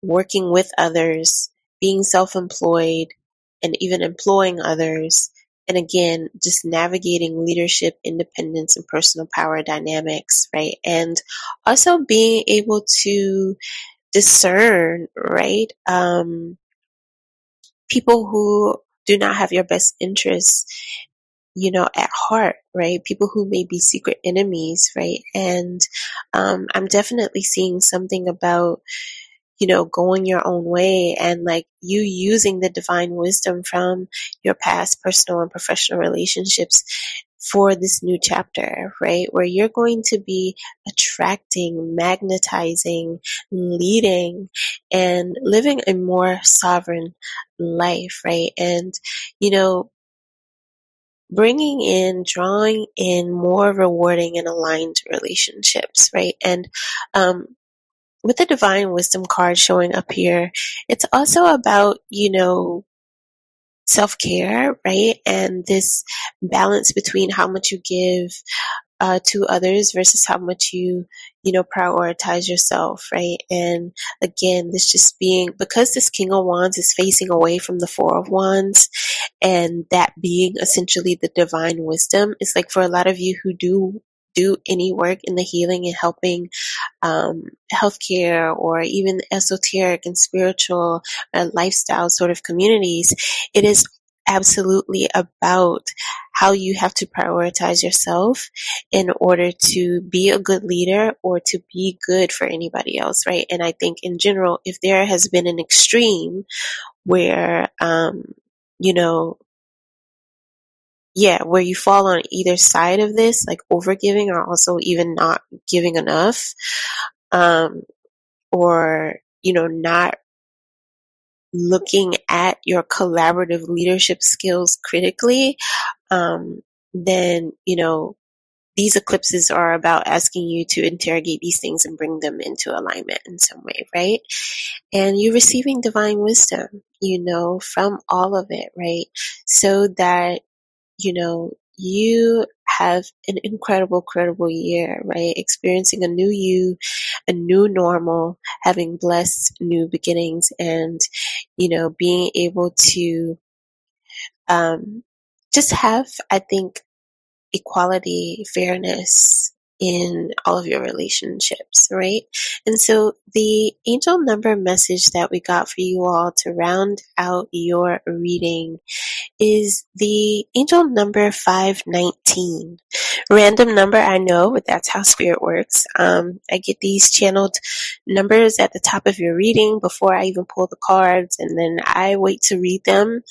working with others, being self-employed, and even employing others. And again, just navigating leadership, independence, and personal power dynamics, right? And also being able to discern, right? Um, people who do not have your best interests you know, at heart, right? People who may be secret enemies, right? And um, I'm definitely seeing something about, you know, going your own way and like you using the divine wisdom from your past personal and professional relationships for this new chapter, right? Where you're going to be attracting, magnetizing, leading, and living a more sovereign life, right? And, you know, bringing in, drawing in more rewarding and aligned relationships, right? And, um, with the divine wisdom card showing up here, it's also about, you know, self care, right? And this balance between how much you give, uh, to others versus how much you, you know, prioritize yourself, right? And again, this just being, because this King of Wands is facing away from the Four of Wands and that being essentially the divine wisdom, it's like for a lot of you who do do any work in the healing and helping um, healthcare or even esoteric and spiritual uh, lifestyle sort of communities, it is absolutely about how you have to prioritize yourself in order to be a good leader or to be good for anybody else, right? And I think in general, if there has been an extreme where, um, you know, yeah, where you fall on either side of this, like over giving or also even not giving enough, um, or, you know, not looking at your collaborative leadership skills critically, um, then, you know, these eclipses are about asking you to interrogate these things and bring them into alignment in some way, right? And you're receiving divine wisdom, you know, from all of it, right? So that, you know, you have an incredible, incredible year, right? Experiencing a new you, a new normal, having blessed new beginnings and, you know, being able to, um, just have, I think, equality, fairness in all of your relationships, right? And so the angel number message that we got for you all to round out your reading is the angel number 519. Random number, I know, but that's how spirit works. Um, I get these channeled numbers at the top of your reading before I even pull the cards, and then I wait to read them.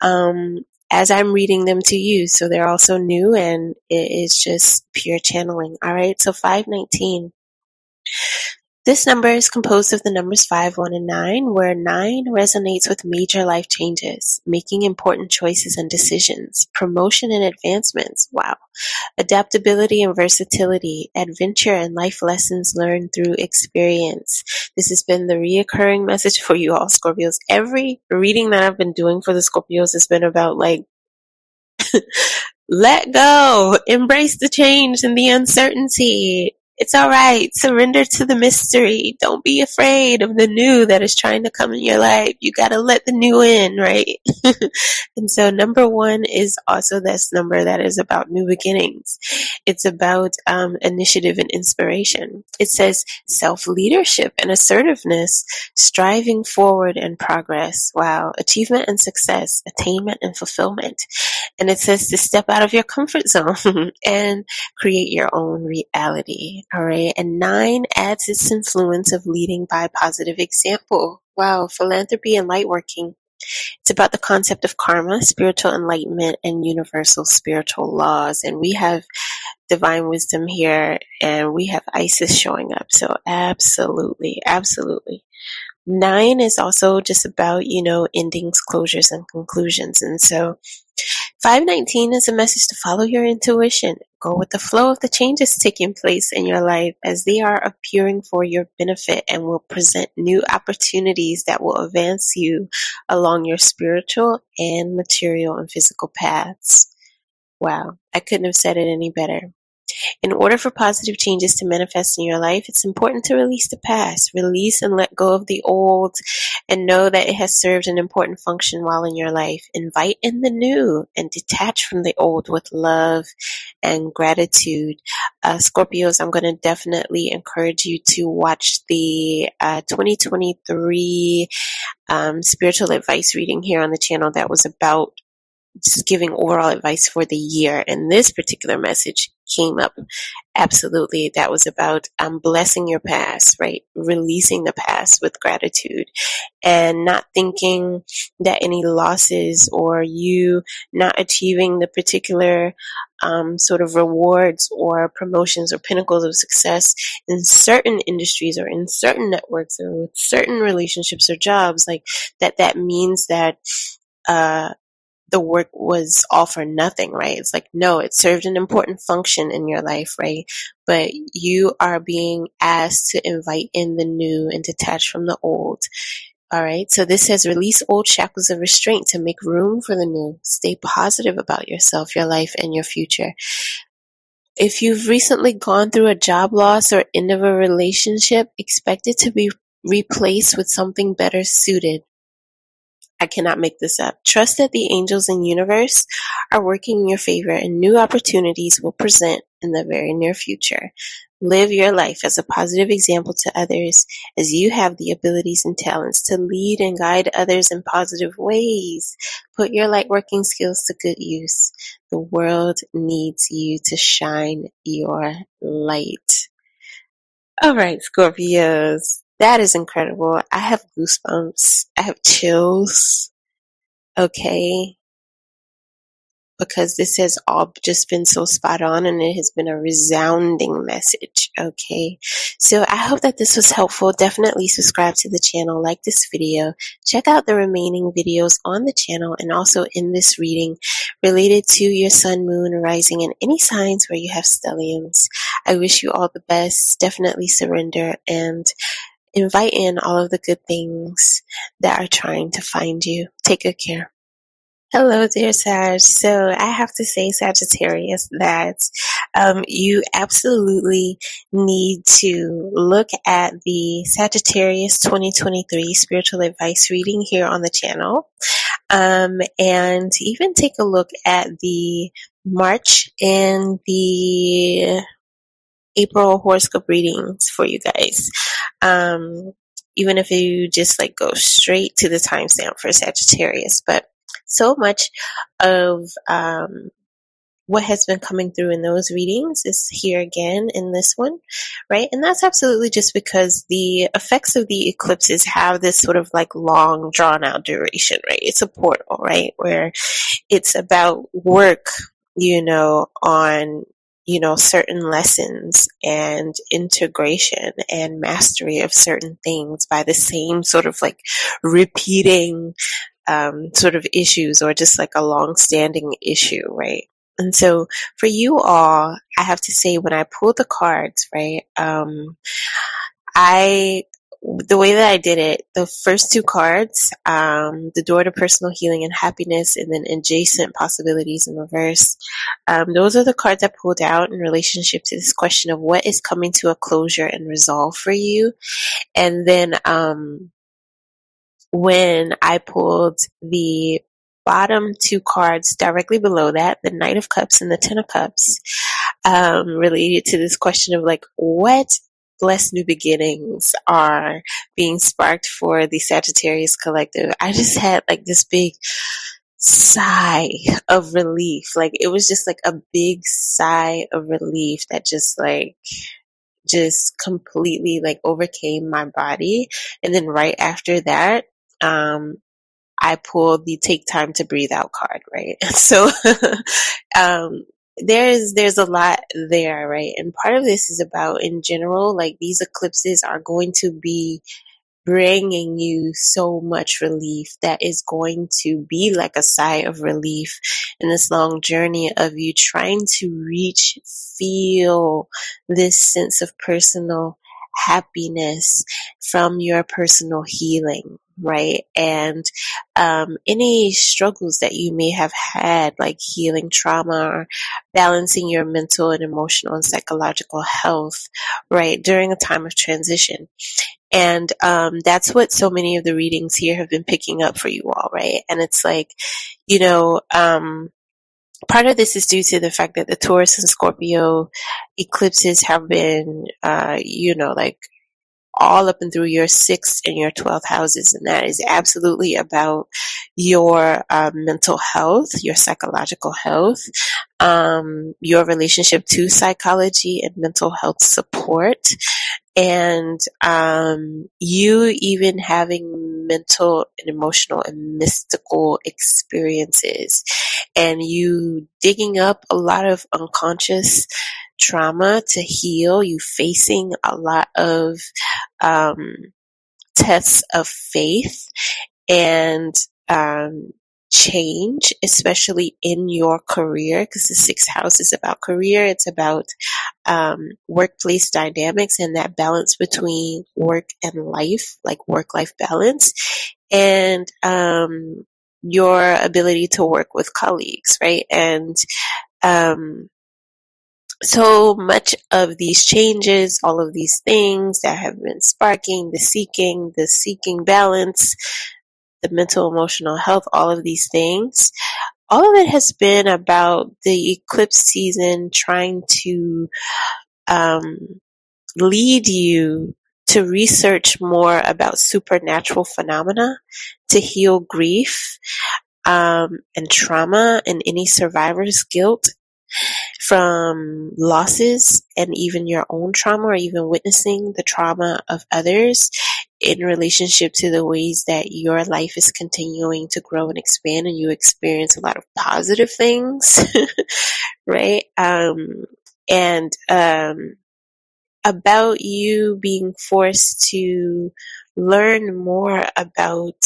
Um, as I'm reading them to you. So they're also new and it is just pure channeling. All right. So 519. This number is composed of the numbers 5, 1, and 9, where 9 resonates with major life changes, making important choices and decisions, promotion and advancements, wow, adaptability and versatility, adventure and life lessons learned through experience. This has been the reoccurring message for you all, Scorpios. Every reading that I've been doing for the Scorpios has been about like, let go, embrace the change and the uncertainty, it's all right. Surrender to the mystery. Don't be afraid of the new that is trying to come in your life. You got to let the new in, right? and so number one is also this number that is about new beginnings. It's about um, initiative and inspiration. It says self leadership and assertiveness, striving forward and progress. Wow. Achievement and success, attainment and fulfillment. And it says to step out of your comfort zone and create your own reality. All right. And nine adds its influence of leading by positive example. Wow. Philanthropy and light working. It's about the concept of karma, spiritual enlightenment, and universal spiritual laws. And we have divine wisdom here and we have Isis showing up. So absolutely, absolutely. Nine is also just about, you know, endings, closures, and conclusions. And so 519 is a message to follow your intuition. Go with the flow of the changes taking place in your life as they are appearing for your benefit and will present new opportunities that will advance you along your spiritual and material and physical paths. Wow, I couldn't have said it any better. In order for positive changes to manifest in your life, it's important to release the past, release and let go of the old, and know that it has served an important function while in your life. Invite in the new and detach from the old with love and gratitude. Uh, Scorpios, I'm going to definitely encourage you to watch the uh, 2023 um, spiritual advice reading here on the channel that was about just giving overall advice for the year. And this particular message came up absolutely. That was about um, blessing your past, right? Releasing the past with gratitude and not thinking that any losses or you not achieving the particular um, sort of rewards or promotions or pinnacles of success in certain industries or in certain networks or with certain relationships or jobs, like that, that means that uh, the work was all for nothing, right? It's like, no, it served an important function in your life, right? But you are being asked to invite in the new and detach from the old. All right. So this says release old shackles of restraint to make room for the new. Stay positive about yourself, your life, and your future. If you've recently gone through a job loss or end of a relationship, expect it to be replaced with something better suited. I cannot make this up. Trust that the angels and universe are working in your favor and new opportunities will present in the very near future. Live your life as a positive example to others as you have the abilities and talents to lead and guide others in positive ways. Put your light working skills to good use. The world needs you to shine your light. All right, Scorpios. That is incredible. I have goosebumps. I have chills. Okay. Because this has all just been so spot on and it has been a resounding message. Okay. So I hope that this was helpful. Definitely subscribe to the channel, like this video, check out the remaining videos on the channel and also in this reading related to your sun, moon, rising, and any signs where you have stelliums. I wish you all the best. Definitely surrender and Invite in all of the good things that are trying to find you. Take good care. Hello, dear Sag. So I have to say, Sagittarius, that um, you absolutely need to look at the Sagittarius 2023 spiritual advice reading here on the channel, um, and even take a look at the March and the April horoscope readings for you guys. Um, even if you just like go straight to the timestamp for Sagittarius, but so much of um, what has been coming through in those readings is here again in this one, right? And that's absolutely just because the effects of the eclipses have this sort of like long drawn out duration, right? It's a portal, right? Where it's about work, you know, on you know, certain lessons and integration and mastery of certain things by the same sort of like repeating um, sort of issues or just like a long standing issue, right? And so for you all, I have to say when I pull the cards, right, um, I the way that I did it, the first two cards, um, the door to personal healing and happiness, and then adjacent possibilities in reverse. Um, those are the cards I pulled out in relationship to this question of what is coming to a closure and resolve for you. And then, um, when I pulled the bottom two cards directly below that, the Knight of Cups and the Ten of Cups, um, related to this question of like, what blessed new beginnings are being sparked for the Sagittarius Collective, I just had like this big sigh of relief. Like it was just like a big sigh of relief that just like just completely like overcame my body. And then right after that, um, I pulled the take time to breathe out card, right? So, um, there's there's a lot there, right? And part of this is about in general, like these eclipses are going to be bringing you so much relief that is going to be like a sigh of relief in this long journey of you trying to reach, feel this sense of personal happiness from your personal healing, right? And um, any struggles that you may have had, like healing trauma or balancing your mental and emotional and psychological health, right, during a time of transition. And um, that's what so many of the readings here have been picking up for you all, right? And it's like, you know, um, part of this is due to the fact that the Taurus and Scorpio eclipses have been, uh, you know, like all up and through your sixth and your 12th houses. And that is absolutely about your uh, mental health, your psychological health, um, your relationship to psychology and mental health support, and um, you even having mental and emotional and mystical experiences, and you digging up a lot of unconscious trauma to heal, you facing a lot of um, tests of faith and um, change, especially in your career, because the sixth house is about career. It's about um, workplace dynamics and that balance between work and life, like work life balance, and um, your ability to work with colleagues, right? And um, so much of these changes, all of these things that have been sparking the seeking, the seeking balance, the mental emotional health, all of these things. All of it has been about the eclipse season trying to um, lead you to research more about supernatural phenomena, to heal grief um, and trauma and any survivor's guilt from losses and even your own trauma or even witnessing the trauma of others in relationship to the ways that your life is continuing to grow and expand and you experience a lot of positive things, right? Um, and, um, about you being forced to learn more about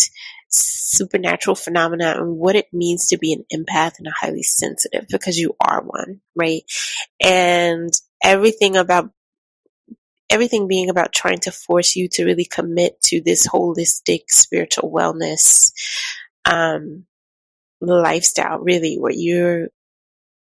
supernatural phenomena and what it means to be an empath and a highly sensitive because you are one, right? And everything about everything being about trying to force you to really commit to this holistic spiritual wellness um, lifestyle, really, where you're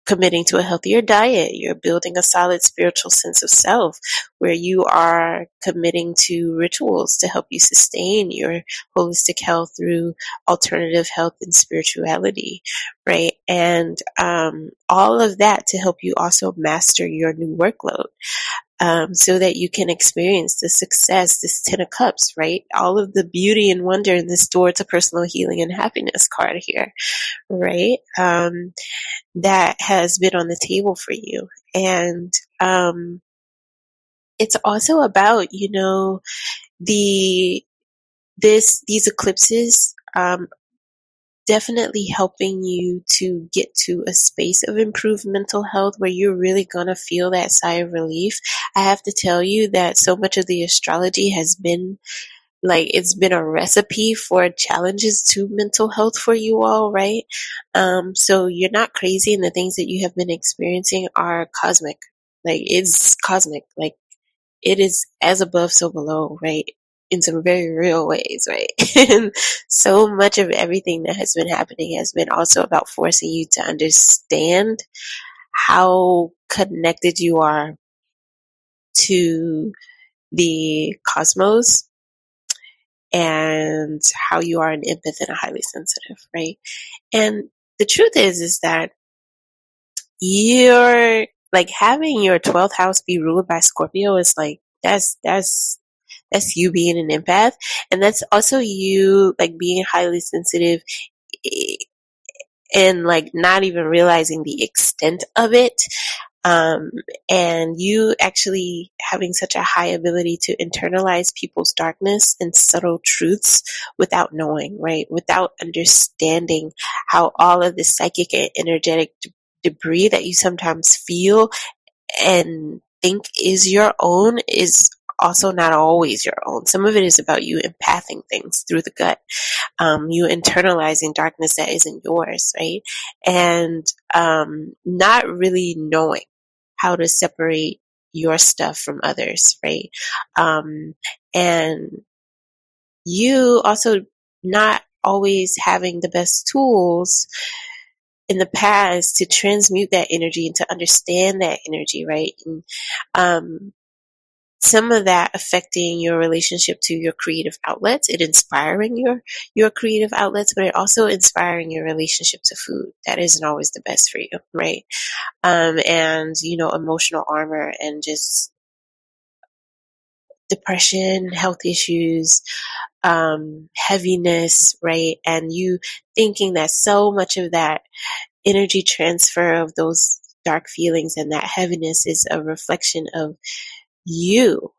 committing to a healthier diet, you're building a solid spiritual sense of self, where you are committing to rituals to help you sustain your holistic health through alternative health and spirituality, right? And um, all of that to help you also master your new workload um, so that you can experience the success, this Ten of Cups, right? All of the beauty and wonder in this door to personal healing and happiness card here, right? Um, that has been on the table for you. And, um, it's also about, you know, the, this, these eclipses, um, definitely helping you to get to a space of improved mental health where you're really going to feel that sigh of relief. I have to tell you that so much of the astrology has been like it's been a recipe for challenges to mental health for you all, right? Um, so you're not crazy and the things that you have been experiencing are cosmic. Like it's cosmic. Like it is as above, so below, right? In some very real ways, right? and so much of everything that has been happening has been also about forcing you to understand how connected you are to the cosmos and how you are an empath and a highly sensitive, right? And the truth is, is that you're like having your 12th house be ruled by Scorpio is like, that's, that's that's you being an empath. And that's also you like being highly sensitive and like not even realizing the extent of it. Um, and you actually having such a high ability to internalize people's darkness and subtle truths without knowing, right? Without understanding how all of the psychic and energetic d- debris that you sometimes feel and think is your own is also not always your own. Some of it is about you empathing things through the gut, um, you internalizing darkness that isn't yours, right? And um, not really knowing how to separate your stuff from others, right? Um, and you also not always having the best tools in the past to transmute that energy and to understand that energy, right? And um, some of that affecting your relationship to your creative outlets, it inspiring your your creative outlets, but it also inspiring your relationship to food. That isn't always the best for you, right? Um, and you know, emotional armor and just depression, health issues, um, heaviness, right? And you thinking that so much of that energy transfer of those dark feelings and that heaviness is a reflection of you,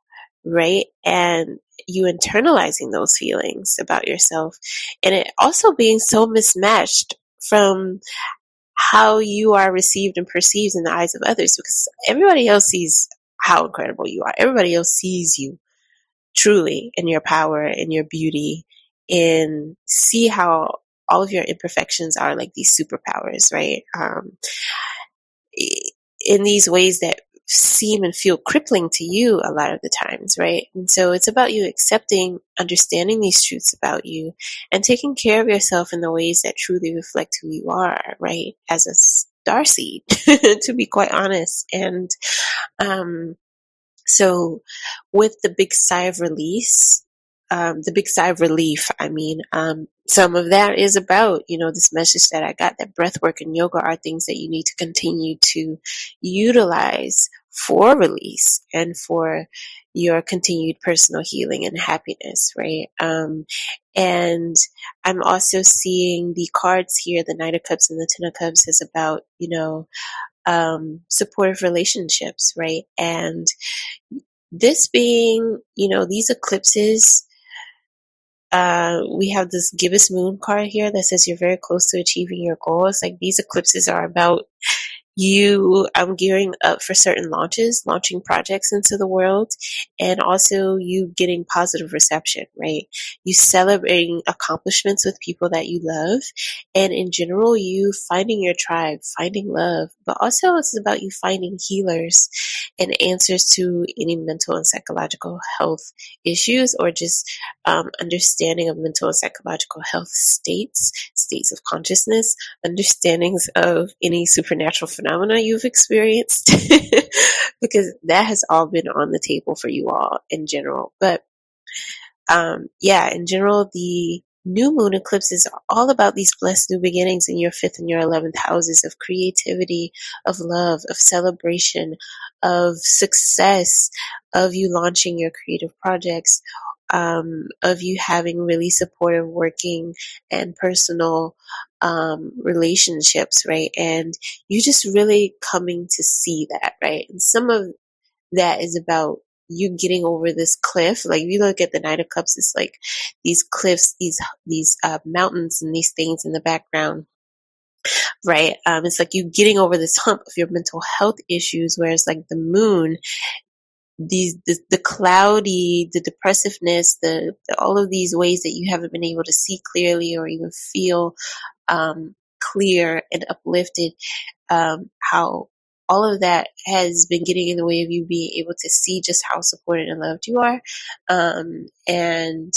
right? And you internalizing those feelings about yourself and it also being so mismatched from how you are received and perceived in the eyes of others because everybody else sees how incredible you are. Everybody else sees you truly in your power and your beauty and see how all of your imperfections are like these superpowers, right? Um, in these ways that seem and feel crippling to you a lot of the times, right? And so it's about you accepting, understanding these truths about you, and taking care of yourself in the ways that truly reflect who you are, right? As a star seed, to be quite honest. And um, so, with the big sigh of release, um, the big sigh of relief, I mean, um, some of that is about, you know, this message that I got that breath work and yoga are things that you need to continue to utilize for release and for your continued personal healing and happiness, right? Um, and I'm also seeing the cards here, the Knight of Cups and the Ten of Cups is about, you know, um, supportive relationships, right? And this being, you know, these eclipses, uh, we have this gibbous moon card here that says you're very close to achieving your goals. Like these eclipses are about you um, gearing up for certain launches, launching projects into the world, and also you getting positive reception, right? You celebrating accomplishments with people that you love, and in general, you finding your tribe, finding love, but also it's about you finding healers and answers to any mental and psychological health issues or just um, understanding of mental and psychological health states, states of consciousness, understandings of any supernatural phenomena you've experienced, because that has all been on the table for you all in general. But um, yeah, in general, the new moon eclipse is all about these blessed new beginnings in your fifth and your 11th houses of creativity, of love, of celebration, of success, of you launching your creative projects, um, of you having really supportive working and personal um, relationships, right? And you just really coming to see that, right? And some of that is about you getting over this cliff. Like if you look at the Knight of Cups, it's like these cliffs, these these uh, mountains, and these things in the background. Right, um, it's like you getting over this hump of your mental health issues, whereas like the moon these the, the cloudy, the depressiveness, the, the, all of these ways that you haven't been able to see clearly or even feel um, clear and uplifted. Um, how all of that has been getting in the way of you being able to see just how supported and loved you are, um, and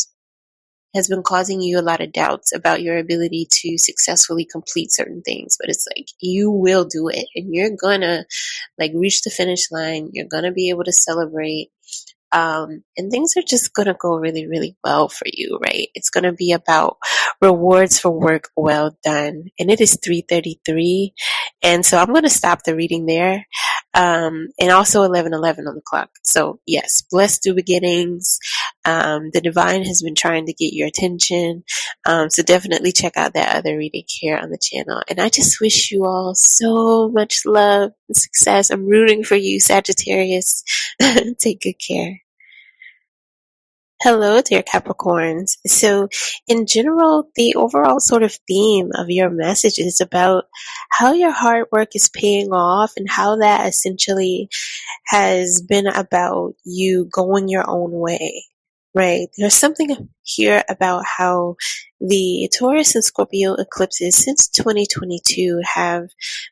has been causing you a lot of doubts about your ability to successfully complete certain things. But it's like you will do it and you're gonna like reach the finish line. You're gonna be able to celebrate. Um, and things are just gonna go really, really well for you, right? It's gonna be about rewards for work well done. And it is 333. And so I'm gonna stop the reading there. Um, and also 1111 on the clock. So yes, blessed new beginnings. Um, the divine has been trying to get your attention. Um, so definitely check out that other reading here on the channel. And I just wish you all so much love and success. I'm rooting for you, Sagittarius. Take good care. Hello, dear Capricorns. So, in general, the overall sort of theme of your message is about how your hard work is paying off and how that essentially has been about you going your own way right? There's something here about how the Taurus and Scorpio eclipses since 2022 have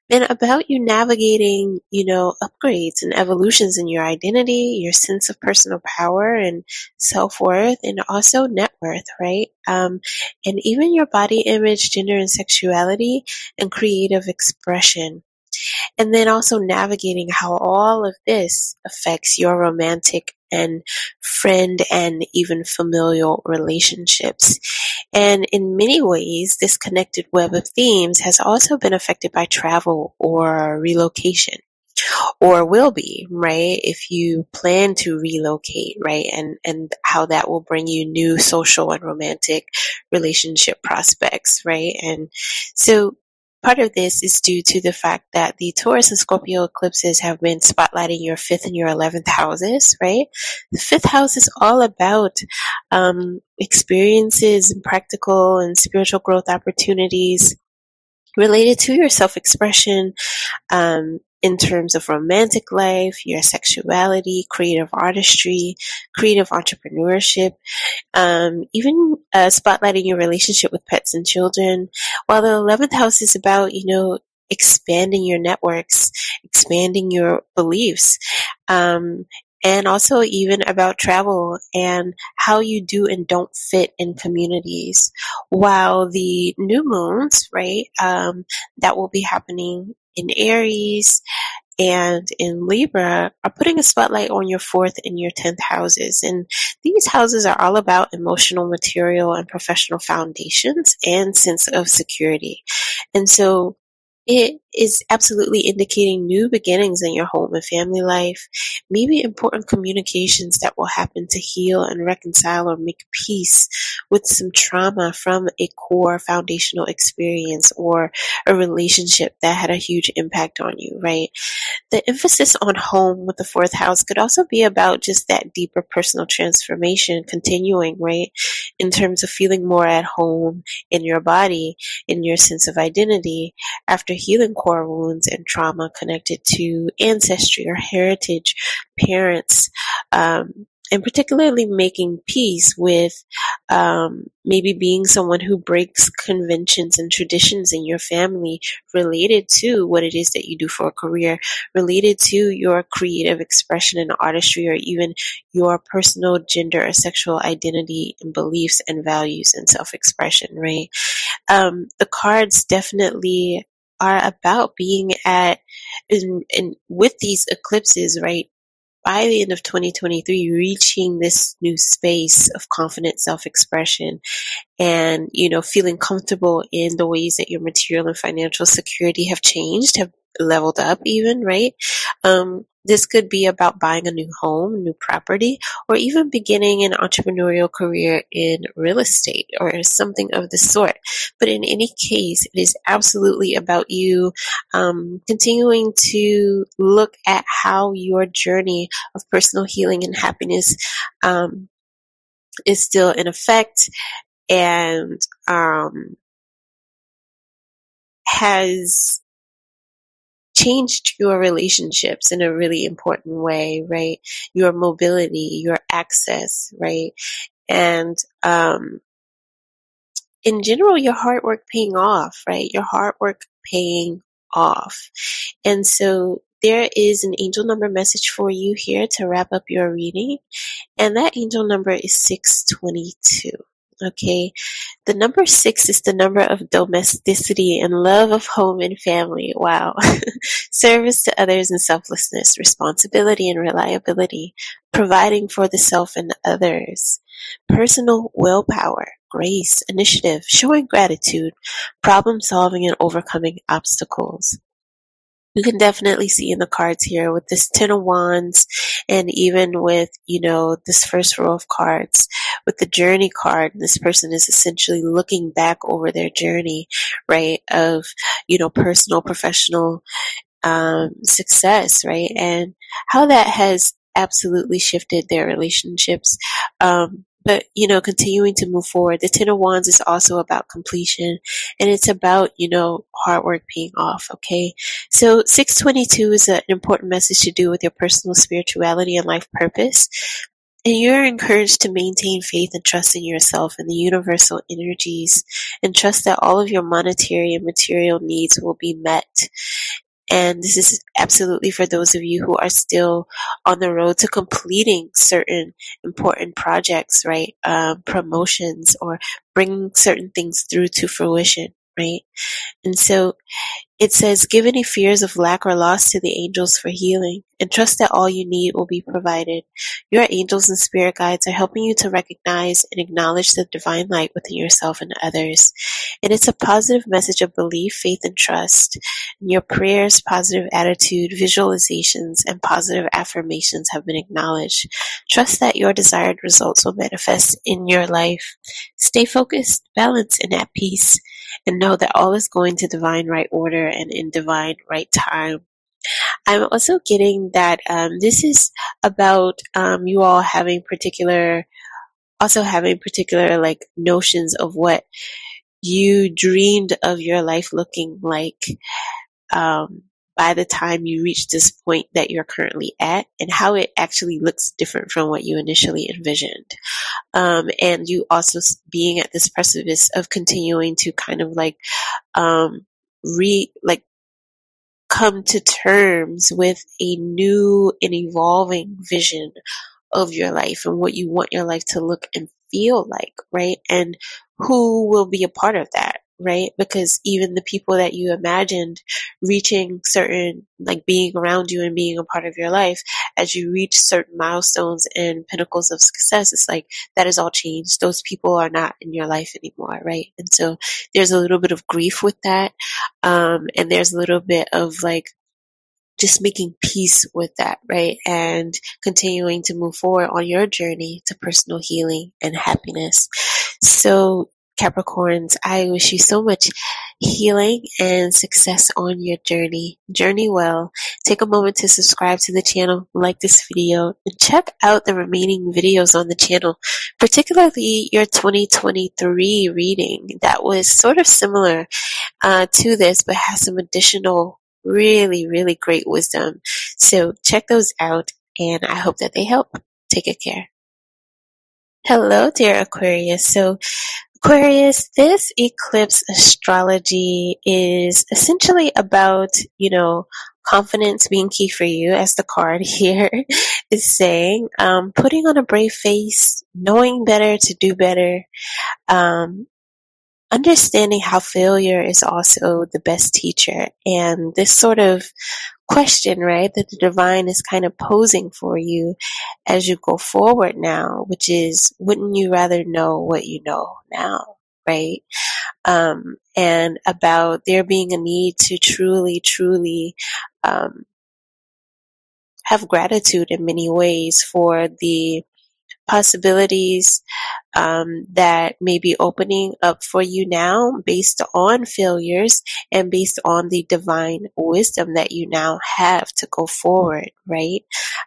been about you navigating, you know, upgrades and evolutions in your identity, your sense of personal power and self worth, and also net worth, right? Um, and even your body image, gender and sexuality, and creative expression. And then also navigating how all of this affects your romantic and friend and even familial relationships. And in many ways, this connected web of themes has also been affected by travel or relocation or will be, right? If you plan to relocate, right? And, and how that will bring you new social and romantic relationship prospects, right? And so Part of this is due to the fact that the Taurus and Scorpio eclipses have been spotlighting your fifth and your 11th houses, right? The fifth house is all about um, experiences and practical and spiritual growth opportunities related to your self expression um, in terms of romantic life, your sexuality, creative artistry, creative entrepreneurship, um, even uh, spotlighting your relationship with pets and children. While the 11th house is about, you know, expanding your networks, expanding your beliefs, um, and also even about travel and how you do and don't fit in communities. While the new moons, right, um, that will be happening in Aries and in Libra are putting a spotlight on your fourth and your tenth houses. And these houses are all about emotional, material, and professional foundations and sense of security. And so it is absolutely indicating new beginnings in your home and family life, maybe important communications that will happen to heal and reconcile or make peace with some trauma from a core foundational experience or a relationship that had a huge impact on you, right? The emphasis on home with the fourth house could also be about just that deeper personal transformation continuing, right? In terms of feeling more at home in your body, in your sense of identity after healing core wounds and trauma connected to ancestry or heritage, parents, um, and particularly making peace with um, maybe being someone who breaks conventions and traditions in your family related to what it is that you do for a career, related to your creative expression and artistry, or even your personal gender or sexual identity and beliefs and values and self expression, right? Um, the cards definitely are about being at and, and with these eclipses, right? By the end of 2023, reaching this new space of confident self-expression and, you know, feeling comfortable in the ways that your material and financial security have changed, have leveled up even, right? Um, this could be about buying a new home, new property, or even beginning an entrepreneurial career in real estate or something of the sort. But in any case, it is absolutely about you um, continuing to look at how your journey of personal healing and happiness um, is still in effect and um, has changed your relationships in a really important way, right? Your mobility, your access, right? And, um, in general, your hard work paying off, right? Your hard work paying off. And so there is an angel number message for you here to wrap up your reading. And that angel number is 622. Okay. The number six is the number of domesticity and love of home and family. Wow. Service to others and selflessness, responsibility and reliability, providing for the self and others, personal willpower, grace, initiative, showing gratitude, problem solving and overcoming obstacles. You can definitely see in the cards here with this ten of wands and even with you know this first row of cards. With the journey card this person is essentially looking back over their journey right of you know personal professional um, success right? And how that has absolutely shifted their relationships um, but you know continuing to move forward. The ten of wands is also about completion and it's about you know hard work paying off okay? So 622 is an important message to do with your personal spirituality and life purpose. And you're encouraged to maintain faith and trust in yourself and the universal energies and trust that all of your monetary and material needs will be met and this is absolutely for those of you who are still on the road to completing certain important projects, right? Um, promotions or bringing certain things through to fruition, right? And so it says, Give any fears of lack or loss to the angels for healing, and trust that all you need will be provided. Your angels and spirit guides are helping you to recognize and acknowledge the divine light within yourself and others. And it's a positive message of belief, faith, and trust. And your prayers, positive attitude, visualizations, and positive affirmations have been acknowledged. Trust that your desired results will manifest in your life. Stay focused, balanced, and at peace and know that all is going to divine right order and in divine right time. I'm also getting that um, this is about um, you all having particular, also having particular like notions of what you dreamed of your life looking like um, by the time you reach this point that you're currently at and how it actually looks different from what you initially envisioned. Um, and you also being at this precipice of continuing to kind of like, um, re, like come to terms with a new and evolving vision of your life and what you want your life to look and feel like, right? And who will be a part of that, right? Because even the people that you imagined reaching certain, like being around you and being a part of your life, as you reach certain milestones and pinnacles of success, it's like that is all changed. Those people are not in your life anymore, right? And so there's a little bit of grief with that. Um, and there's a little bit of like, just making peace with that, right? And continuing to move forward on your journey to personal healing and happiness. So Capricorns, I wish you so much healing and success on your journey. Journey well. Take a moment to subscribe to the channel, like this video, and check out the remaining videos on the channel, particularly your 2023 reading that was sort of similar uh, to this, but has some additional really, really great wisdom. So check those out, and I hope that they help. Take good care. Hello, dear Aquarius. So Aquarius, this eclipse astrology is essentially about, you know, confidence being key for you, as the card here is saying, um, putting on a brave face, knowing better to do better, um, understanding how failure is also the best teacher. And this sort of question, right, that the divine is kind of posing for you as you go forward now, which is, wouldn't you rather know what you know now? Right? Um, and about there being a need to truly, truly, um, have gratitude in many ways for the possibilities um, that may be opening up for you now based on failures and based on the divine wisdom that you now have to go forward, right?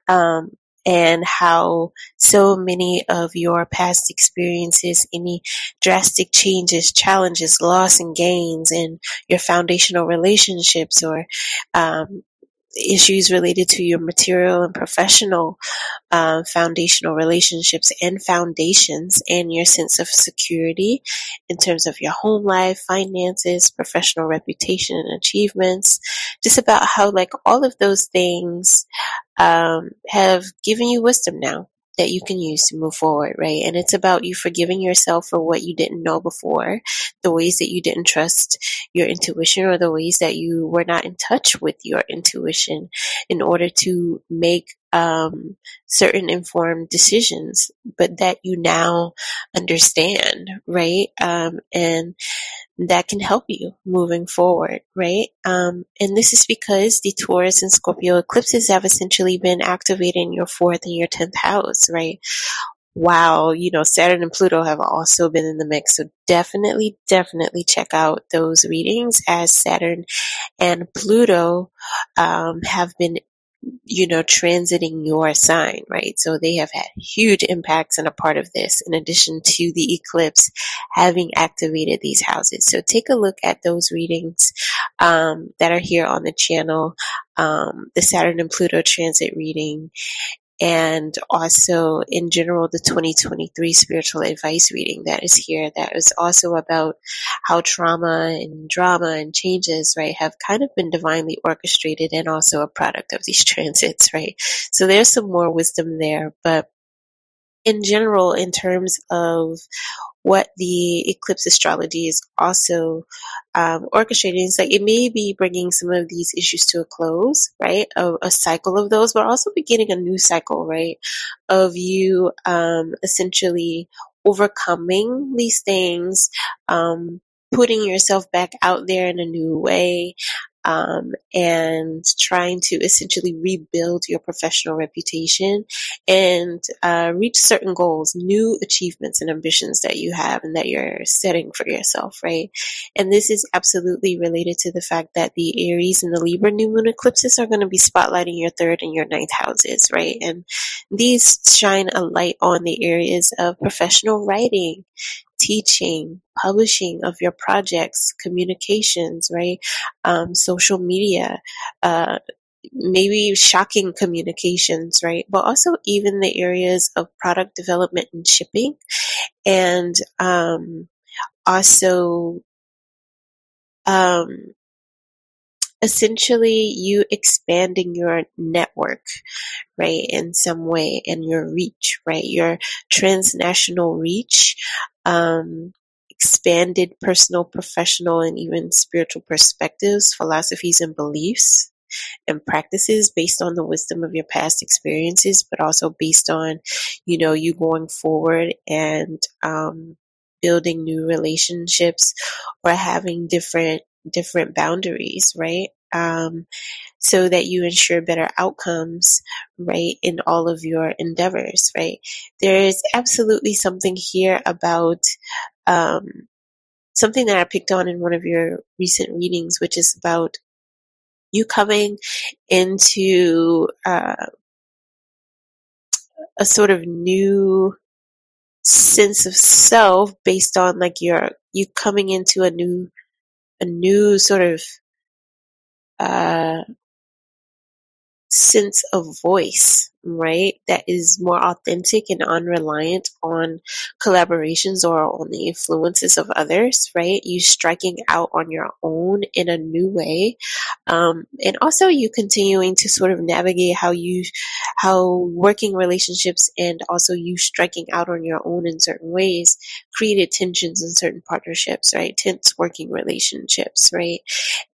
Um, and how so many of your past experiences, any drastic changes, challenges, loss and gains in your foundational relationships or um, issues related to your material and professional uh, foundational relationships and foundations and your sense of security in terms of your home life, finances, professional reputation and achievements. Just about how like all of those things um, have given you wisdom now that you can use to move forward, right? And it's about you forgiving yourself for what you didn't know before, the ways that you didn't trust your intuition or the ways that you were not in touch with your intuition in order to make um, certain informed decisions, but that you now understand, right? Um, and that can help you moving forward, right? Um, and this is because the Taurus and Scorpio eclipses have essentially been activated in your fourth and your 10th house, right? Wow, you know, Saturn and Pluto have also been in the mix. So definitely, definitely check out those readings as Saturn and Pluto um, have been you know, transiting your sign, right? So they have had huge impacts and a part of this in addition to the eclipse having activated these houses. So take a look at those readings um, that are here on the channel. Um, the Saturn and Pluto transit reading and also in general the 2023 spiritual advice reading that is here that is also about how trauma and drama and changes right have kind of been divinely orchestrated and also a product of these transits right? So there's some more wisdom there but in general in terms of what the eclipse astrology is also um, orchestrating. It's like it may be bringing some of these issues to a close, right? A, a cycle of those, but also beginning a new cycle, right? Of you um, essentially overcoming these things, um, putting yourself back out there in a new way, um, and trying to essentially rebuild your professional reputation and uh, reach certain goals, new achievements and ambitions that you have and that you're setting for yourself, right? And this is absolutely related to the fact that the Aries and the Libra new moon eclipses are going to be spotlighting your third and your ninth houses, right? And these shine a light on the areas of professional writing, teaching, publishing of your projects, communications, right? Um, social media, uh, maybe shocking communications, right? But also even the areas of product development and shipping and, um, also, um, essentially you expanding your network, right, in some way and your reach, right, your transnational reach, um, expanded personal, professional, and even spiritual perspectives, philosophies, and beliefs and practices based on the wisdom of your past experiences, but also based on, you know, you going forward and um, building new relationships or having different different boundaries, right? Um, so that you ensure better outcomes, right, in all of your endeavors, right? There is absolutely something here about um, something that I picked on in one of your recent readings, which is about you coming into uh, a sort of new sense of self based on like your you coming into a new a new sort of uh, sense of voice, right? That is more authentic and unreliant on collaborations or on the influences of others, right? You striking out on your own in a new way. Um, and also you continuing to sort of navigate how you, how working relationships and also you striking out on your own in certain ways created tensions in certain partnerships, right? Tense working relationships, right?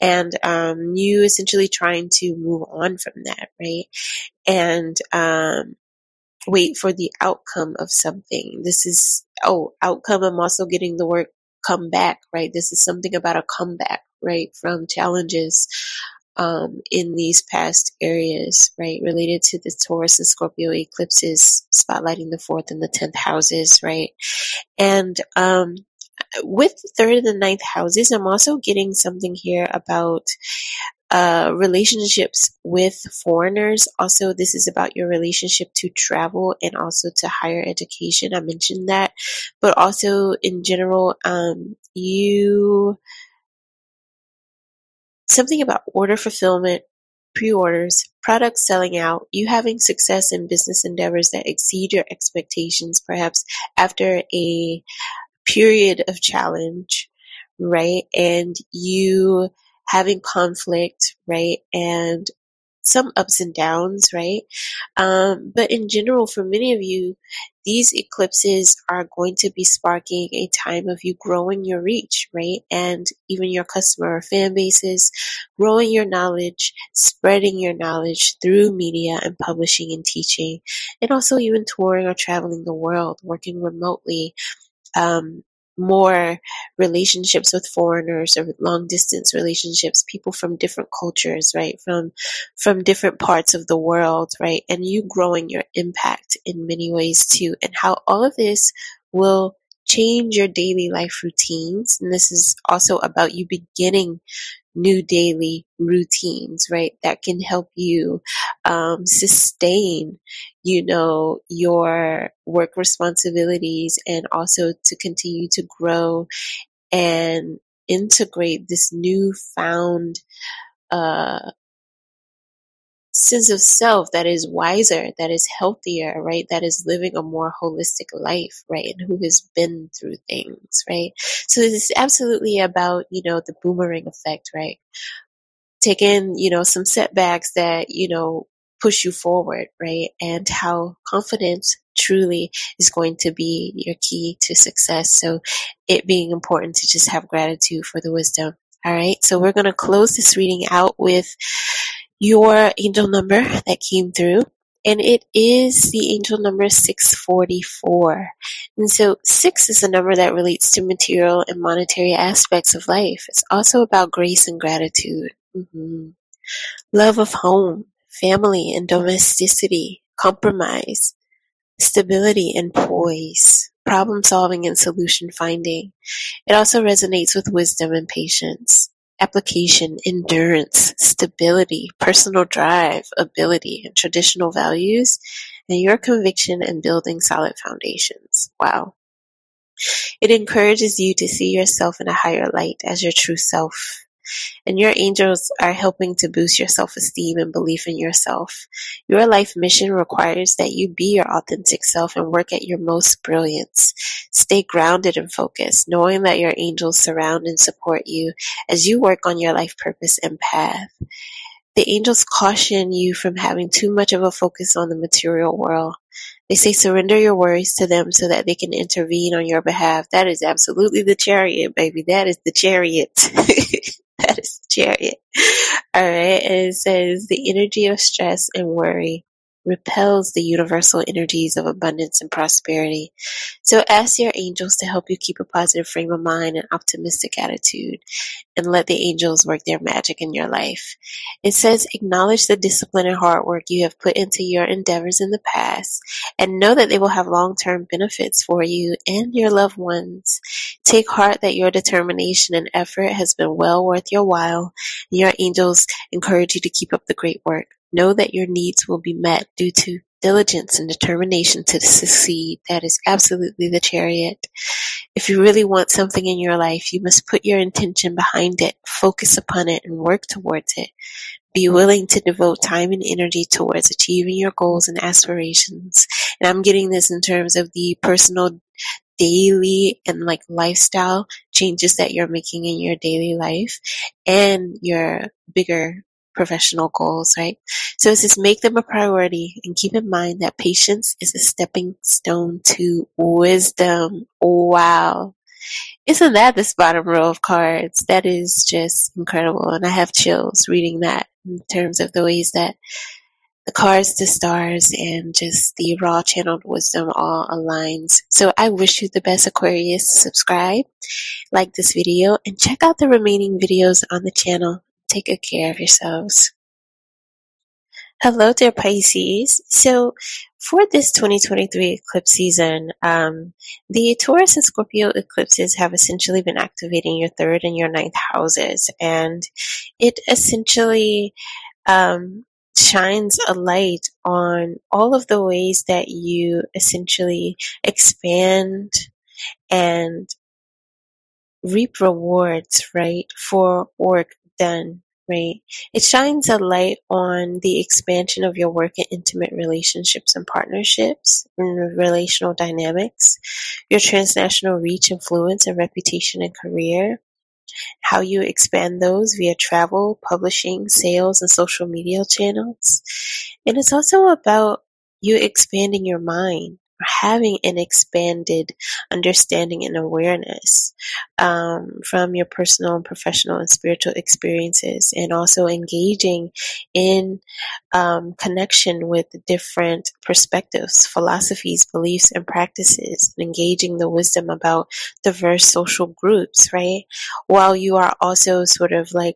And, um, you essentially trying to move on from that right? And um, wait for the outcome of something. This is, oh, outcome. I'm also getting the word come back, right? This is something about a comeback, right? From challenges um, in these past areas, right? Related to the Taurus and Scorpio eclipses, spotlighting the fourth and the tenth houses, right? And um, with the third and the ninth houses, I'm also getting something here about uh, relationships with foreigners. Also, this is about your relationship to travel and also to higher education. I mentioned that, but also in general, um, you something about order fulfillment, pre-orders, products selling out, you having success in business endeavors that exceed your expectations, perhaps after a period of challenge, right? And you having conflict, right? And some ups and downs, right? Um, but in general, for many of you, these eclipses are going to be sparking a time of you growing your reach, right? And even your customer or fan bases, growing your knowledge, spreading your knowledge through media and publishing and teaching, and also even touring or traveling the world, working remotely, um, more relationships with foreigners or long distance relationships people from different cultures right? From from different parts of the world right? And you growing your impact in many ways too. And how all of this will change your daily life routines and this is also about you beginning new daily routines, right? That can help you um, sustain, you know, your work responsibilities and also to continue to grow and integrate this newfound uh, sense of self that is wiser, that is healthier, right? That is living a more holistic life, right? And who has been through things, right? So this is absolutely about, you know, the boomerang effect, right? Taking, you know, some setbacks that, you know, push you forward, right? And how confidence truly is going to be your key to success. So it being important to just have gratitude for the wisdom. All right. So we're going to close this reading out with your angel number that came through. And it is the angel number 644. And so six is a number that relates to material and monetary aspects of life. It's also about grace and gratitude. Mm-hmm. Love of home, family and domesticity, compromise, stability and poise, problem solving and solution finding. It also resonates with wisdom and patience application, endurance, stability, personal drive, ability, and traditional values, and your conviction in building solid foundations. Wow. It encourages you to see yourself in a higher light as your true self and your angels are helping to boost your self esteem and belief in yourself. Your life mission requires that you be your authentic self and work at your most brilliance. Stay grounded and focused, knowing that your angels surround and support you as you work on your life purpose and path. The angels caution you from having too much of a focus on the material world. They say surrender your worries to them so that they can intervene on your behalf. That is absolutely the chariot, baby. That is the chariot. that is chariot. All right. And it says the energy of stress and worry repels the universal energies of abundance and prosperity. So ask your angels to help you keep a positive frame of mind and optimistic attitude and let the angels work their magic in your life. It says acknowledge the discipline and hard work you have put into your endeavors in the past and know that they will have long-term benefits for you and your loved ones. Take heart that your determination and effort has been well worth your while. Your angels encourage you to keep up the great work. Know that your needs will be met due to diligence and determination to succeed. That is absolutely the chariot. If you really want something in your life, you must put your intention behind it, focus upon it, and work towards it. Be willing to devote time and energy towards achieving your goals and aspirations. And I'm getting this in terms of the personal daily and like lifestyle changes that you're making in your daily life and your bigger professional goals, right? So it says make them a priority and keep in mind that patience is a stepping stone to wisdom. Wow. Isn't that this bottom row of cards? That is just incredible. And I have chills reading that in terms of the ways that the cards, the stars, and just the raw channeled wisdom all aligns. So I wish you the best Aquarius. Subscribe, like this video, and check out the remaining videos on the channel. Take good care of yourselves. Hello dear Pisces. So for this 2023 eclipse season, um, the Taurus and Scorpio eclipses have essentially been activating your third and your ninth houses, and it essentially um, shines a light on all of the ways that you essentially expand and reap rewards, right, for work done, right? It shines a light on the expansion of your work and intimate relationships and partnerships and relational dynamics, your transnational reach, influence, and reputation and career, how you expand those via travel, publishing, sales, and social media channels. And it's also about you expanding your mind having an expanded understanding and awareness um, from your personal and professional and spiritual experiences, and also engaging in um, connection with different perspectives, philosophies, beliefs, and practices, and engaging the wisdom about diverse social groups, right? While you are also sort of like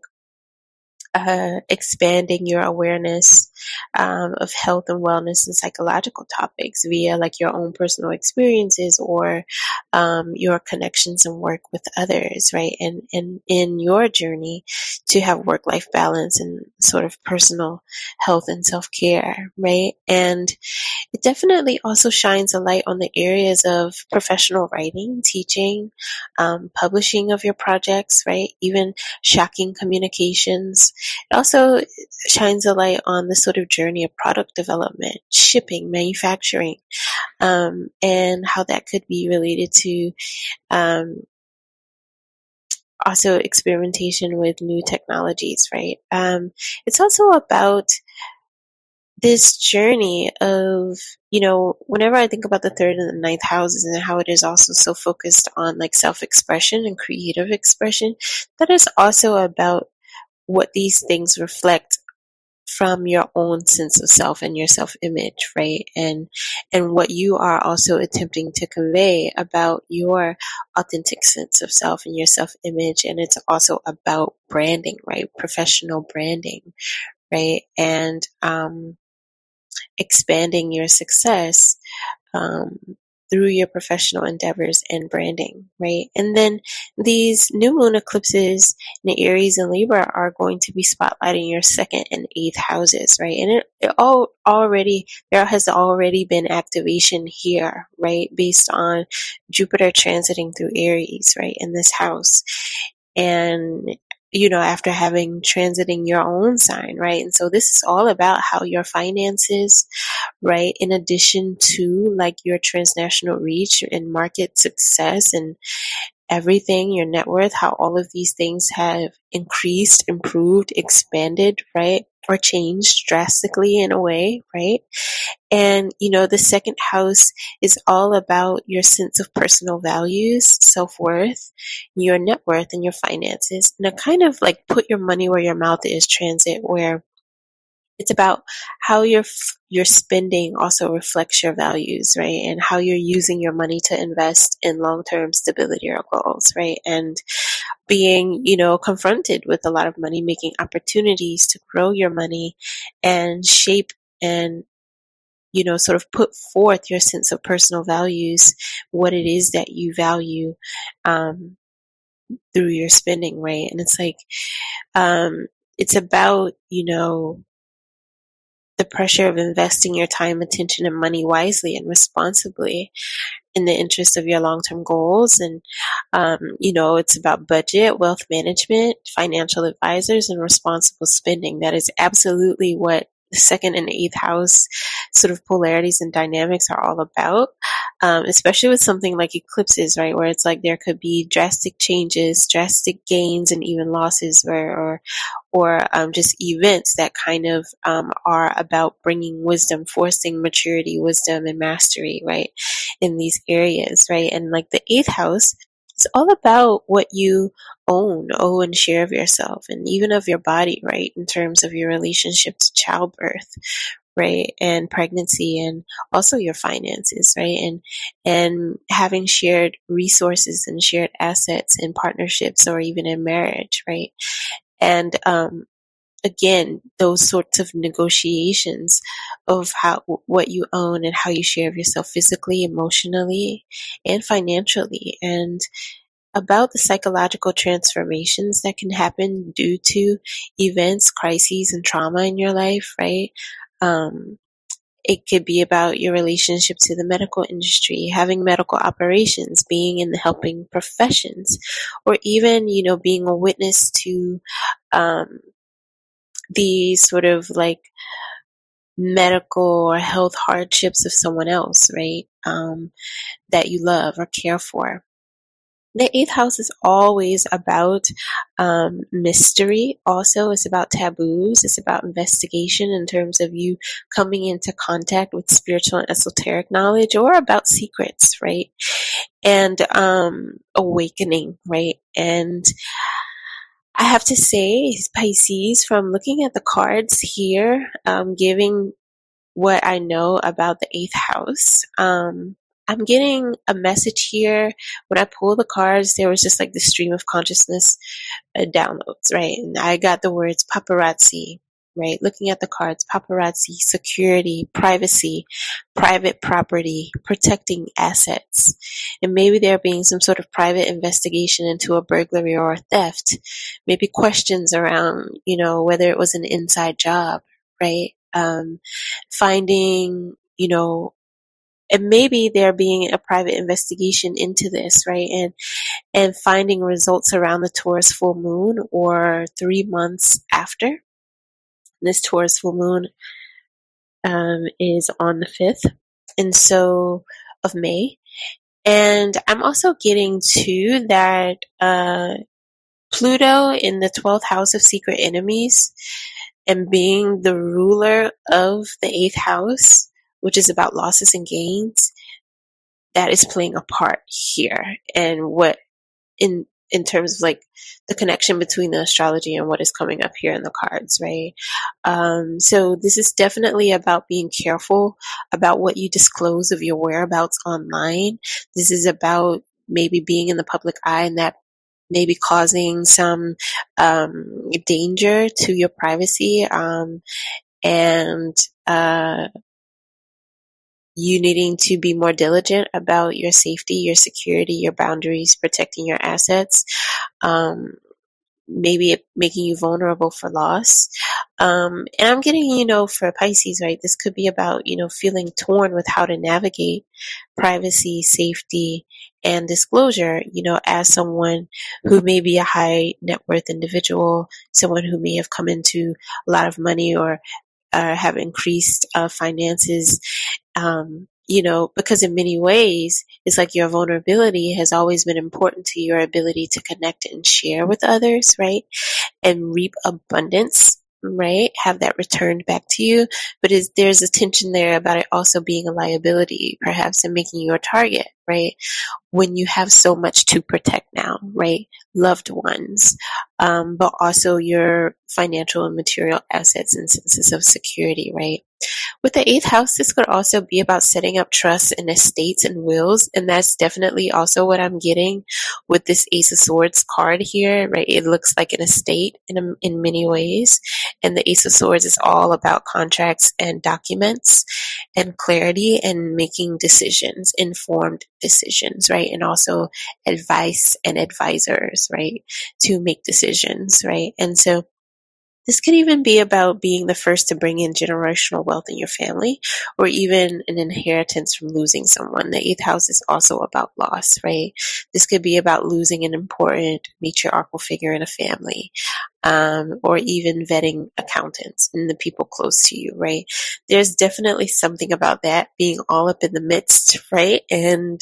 uh, expanding your awareness um, of health and wellness and psychological topics via like your own personal experiences or um, your connections and work with others, right? And, and in your journey to have work life balance and sort of personal health and self care, right? And it definitely also shines a light on the areas of professional writing, teaching, um, publishing of your projects, right? Even shocking communications. It also shines a light on the sort of journey of product development, shipping, manufacturing, um, and how that could be related to um, also experimentation with new technologies, right? Um, it's also about this journey of, you know, whenever I think about the third and the ninth houses and how it is also so focused on like self expression and creative expression, that is also about what these things reflect from your own sense of self and your self image, right? And and what you are also attempting to convey about your authentic sense of self and your self image. And it's also about branding, right? Professional branding, right? And um expanding your success um, through your professional endeavors and branding, right? And then these new moon eclipses in Aries and Libra are going to be spotlighting your second and eighth houses, right? And it, it all already, there has already been activation here, right? Based on Jupiter transiting through Aries, right? In this house. And you know, after having transiting your own sign, right? And so this is all about how your finances, right? In addition to like your transnational reach and market success and everything, your net worth, how all of these things have increased, improved, expanded, right? Or changed drastically in a way, right? And, you know, the second house is all about your sense of personal values, self worth, your net worth, and your finances. And a kind of like put your money where your mouth is transit, where it's about how your your spending also reflects your values, right? And how you're using your money to invest in long-term stability or goals, right? And being, you know, confronted with a lot of money making opportunities to grow your money and shape and you know, sort of put forth your sense of personal values, what it is that you value um, through your spending, right? And it's like, um, it's about, you know, the pressure of investing your time, attention, and money wisely and responsibly in the interest of your long-term goals. And, um, you know, it's about budget, wealth management, financial advisors, and responsible spending. That is absolutely what the second and eighth house sort of polarities and dynamics are all about, um, especially with something like eclipses, right? Where it's like there could be drastic changes, drastic gains, and even losses, where, or or um, just events that kind of um, are about bringing wisdom, forcing maturity, wisdom, and mastery, right, in these areas, right? And like the eighth house it's all about what you own, own and share of yourself and even of your body, right? In terms of your relationship to childbirth, right? And pregnancy and also your finances, right? And, and having shared resources and shared assets in partnerships or even in marriage, right? And, um, again, those sorts of negotiations of how what you own and how you share of yourself physically, emotionally, and financially, and about the psychological transformations that can happen due to events, crises, and trauma in your life, right? Um, it could be about your relationship to the medical industry, having medical operations, being in the helping professions, or even, you know, being a witness to um, the sort of like medical or health hardships of someone else, right? Um, that you love or care for. The eighth house is always about um, mystery. Also, it's about taboos. It's about investigation in terms of you coming into contact with spiritual and esoteric knowledge, or about secrets, right? And um, awakening, right? And I have to say, Pisces, from looking at the cards here, um, giving what I know about the eighth house. Um, I'm getting a message here. When I pull the cards, there was just like the stream of consciousness uh, downloads, right? And I got the words paparazzi, right? Looking at the cards, paparazzi, security, privacy, private property, protecting assets. And maybe there being some sort of private investigation into a burglary or a theft. Maybe questions around, you know, whether it was an inside job, right? Um, finding, you know, and maybe there being a private investigation into this, right? And and finding results around the Taurus full moon or three months after. This Taurus full moon um, is on the fifth, and so of May. And I'm also getting to that uh, Pluto in the twelfth house of secret enemies and being the ruler of the eighth house, which is about losses and gains, that is playing a part here. And what in in terms of like the connection between the astrology and what is coming up here in the cards, right? Um, so this is definitely about being careful about what you disclose of your whereabouts online. This is about maybe being in the public eye and that maybe causing some um, danger to your privacy um, and uh, you needing to be more diligent about your safety, your security, your boundaries, protecting your assets. Um, maybe making you vulnerable for loss. Um, and I'm getting, you know, for Pisces, right, this could be about, you know, feeling torn with how to navigate privacy, safety, and disclosure, you know, as someone who may be a high net worth individual, someone who may have come into a lot of money or uh, have increased uh, finances, um, you know, because in many ways, it's like your vulnerability has always been important to your ability to connect and share with others, right? And reap abundance, right? Have that returned back to you. But is, there's a tension there about it also being a liability, perhaps, and making you a target, right? When you have so much to protect now, right? Loved ones, um, but also your financial and material assets and senses of security, right? With the eighth house, this could also be about setting up trusts and estates and wills. And that's definitely also what I'm getting with this Ace of Swords card here, right? It looks like an estate in, a, in many ways. And the Ace of Swords is all about contracts and documents and clarity and making decisions, informed decisions, right? And also advice and advisors, right? To make decisions, right? And so this could even be about being the first to bring in generational wealth in your family or even an inheritance from losing someone. The eighth house is also about loss, right? This could be about losing an important matriarchal figure in a family. Um, or even vetting accountants and the people close to you, right? There's definitely something about that being all up in the midst, right? And,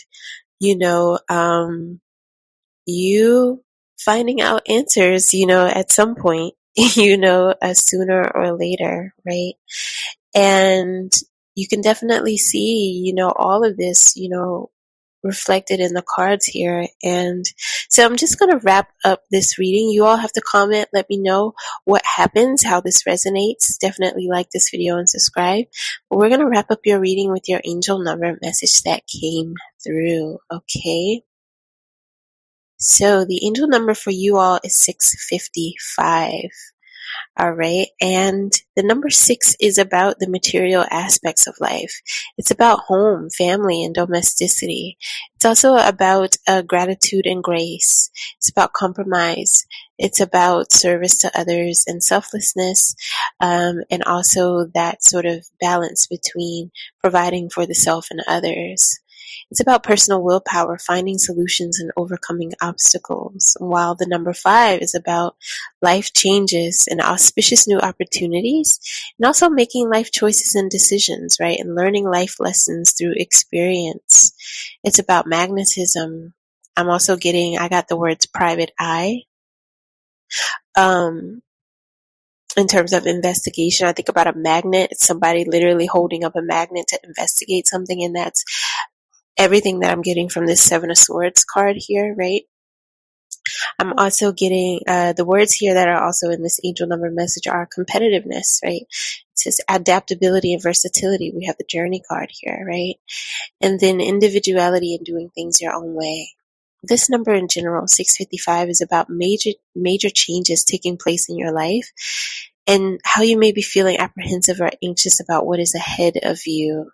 you know, um, you finding out answers, you know, at some point you know, uh, sooner or later, right? And you can definitely see, you know, all of this, you know, reflected in the cards here. And so I'm just going to wrap up this reading. You all have to comment, let me know what happens, how this resonates. Definitely like this video and subscribe. But we're going to wrap up your reading with your angel number message that came through. Okay. So the angel number for you all is 655. All right. And the number six is about the material aspects of life. It's about home, family, and domesticity. It's also about uh, gratitude and grace. It's about compromise. It's about service to others and selflessness, um, and also that sort of balance between providing for the self and others. It's about personal willpower, finding solutions and overcoming obstacles. While the number five is about life changes and auspicious new opportunities, and also making life choices and decisions, right? And learning life lessons through experience. It's about magnetism, I'm also getting, I got the words private eye. Um, in terms of investigation, I think about a magnet. It's somebody literally holding up a magnet to investigate something, and that's everything that I'm getting from this Seven of Swords card here, right? I'm also getting uh, the words here that are also in this angel number message are competitiveness, right? It says adaptability and versatility. We have the journey card here, right? And then individuality and doing things your own way. This number in general, 655, is about major major changes taking place in your life and how you may be feeling apprehensive or anxious about what is ahead of you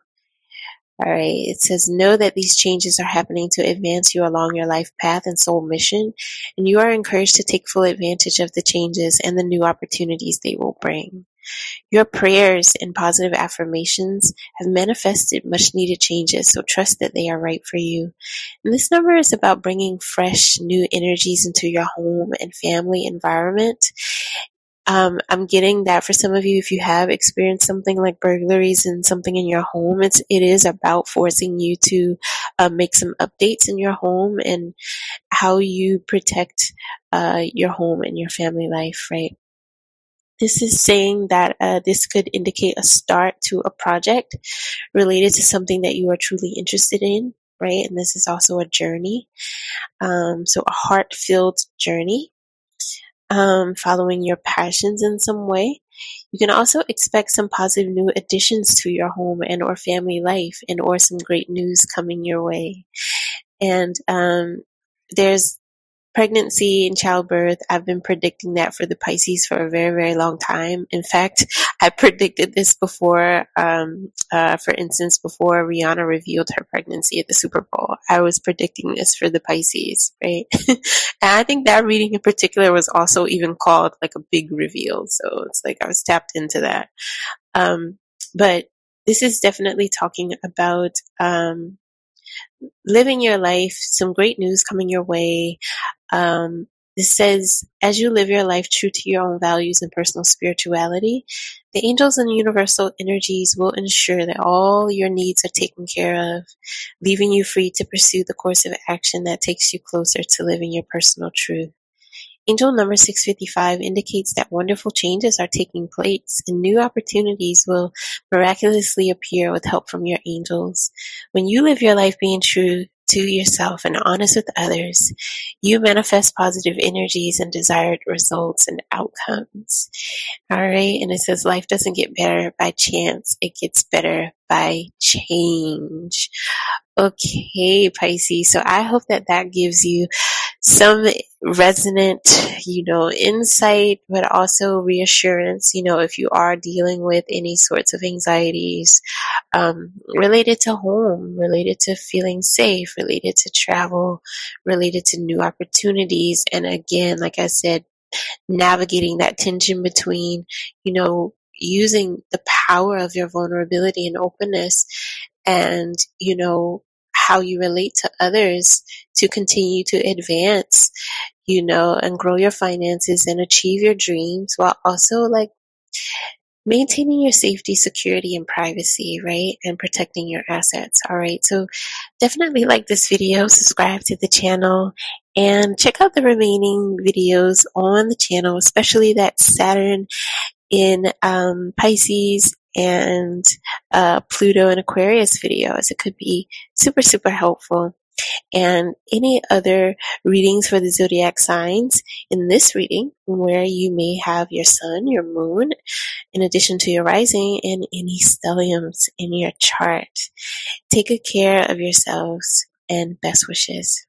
all right. It says, know that these changes are happening to advance you along your life path and soul mission, and you are encouraged to take full advantage of the changes and the new opportunities they will bring. Your prayers and positive affirmations have manifested much needed changes, so trust that they are right for you. And this number is about bringing fresh, new energies into your home and family environment um, I'm getting that for some of you, if you have experienced something like burglaries and something in your home, it's it is about forcing you to uh, make some updates in your home and how you protect uh, your home and your family life, right? This is saying that uh, this could indicate a start to a project related to something that you are truly interested in, right? And this is also a journey, um, so a heart-filled journey um, following your passions in some way. You can also expect some positive new additions to your home and or family life and or some great news coming your way. And um, there's pregnancy and childbirth, I've been predicting that for the Pisces for a very, very long time. In fact, I predicted this before, um, uh, for instance, before Rihanna revealed her pregnancy at the Super Bowl. I was predicting this for the Pisces, right? and I think that reading in particular was also even called like a big reveal. So it's like I was tapped into that. Um, but this is definitely talking about, um, living your life, some great news coming your way. Um, it says, as you live your life true to your own values and personal spirituality, the angels and universal energies will ensure that all your needs are taken care of, leaving you free to pursue the course of action that takes you closer to living your personal truth. Angel number 655 indicates that wonderful changes are taking place and new opportunities will miraculously appear with help from your angels. When you live your life being true to yourself and honest with others, you manifest positive energies and desired results and outcomes. All right. And it says life doesn't get better by chance. It gets better by change. Okay, Pisces. So I hope that that gives you some resonant, you know, insight, but also reassurance, you know, if you are dealing with any sorts of anxieties um, related to home, related to feeling safe, related to travel, related to new opportunities. And again, like I said, navigating that tension between, you know, using the power of your vulnerability and openness and, you know, how you relate to others to continue to advance, you know, and grow your finances and achieve your dreams while also like maintaining your safety, security, and privacy, right? And protecting your assets. All right. So definitely like this video, subscribe to the channel, and check out the remaining videos on the channel, especially that Saturn in um, Pisces and uh, Pluto and Aquarius videos. It could be super, super helpful. And any other readings for the zodiac signs in this reading, where you may have your sun, your moon, in addition to your rising, and any stelliums in your chart. Take good care of yourselves and best wishes.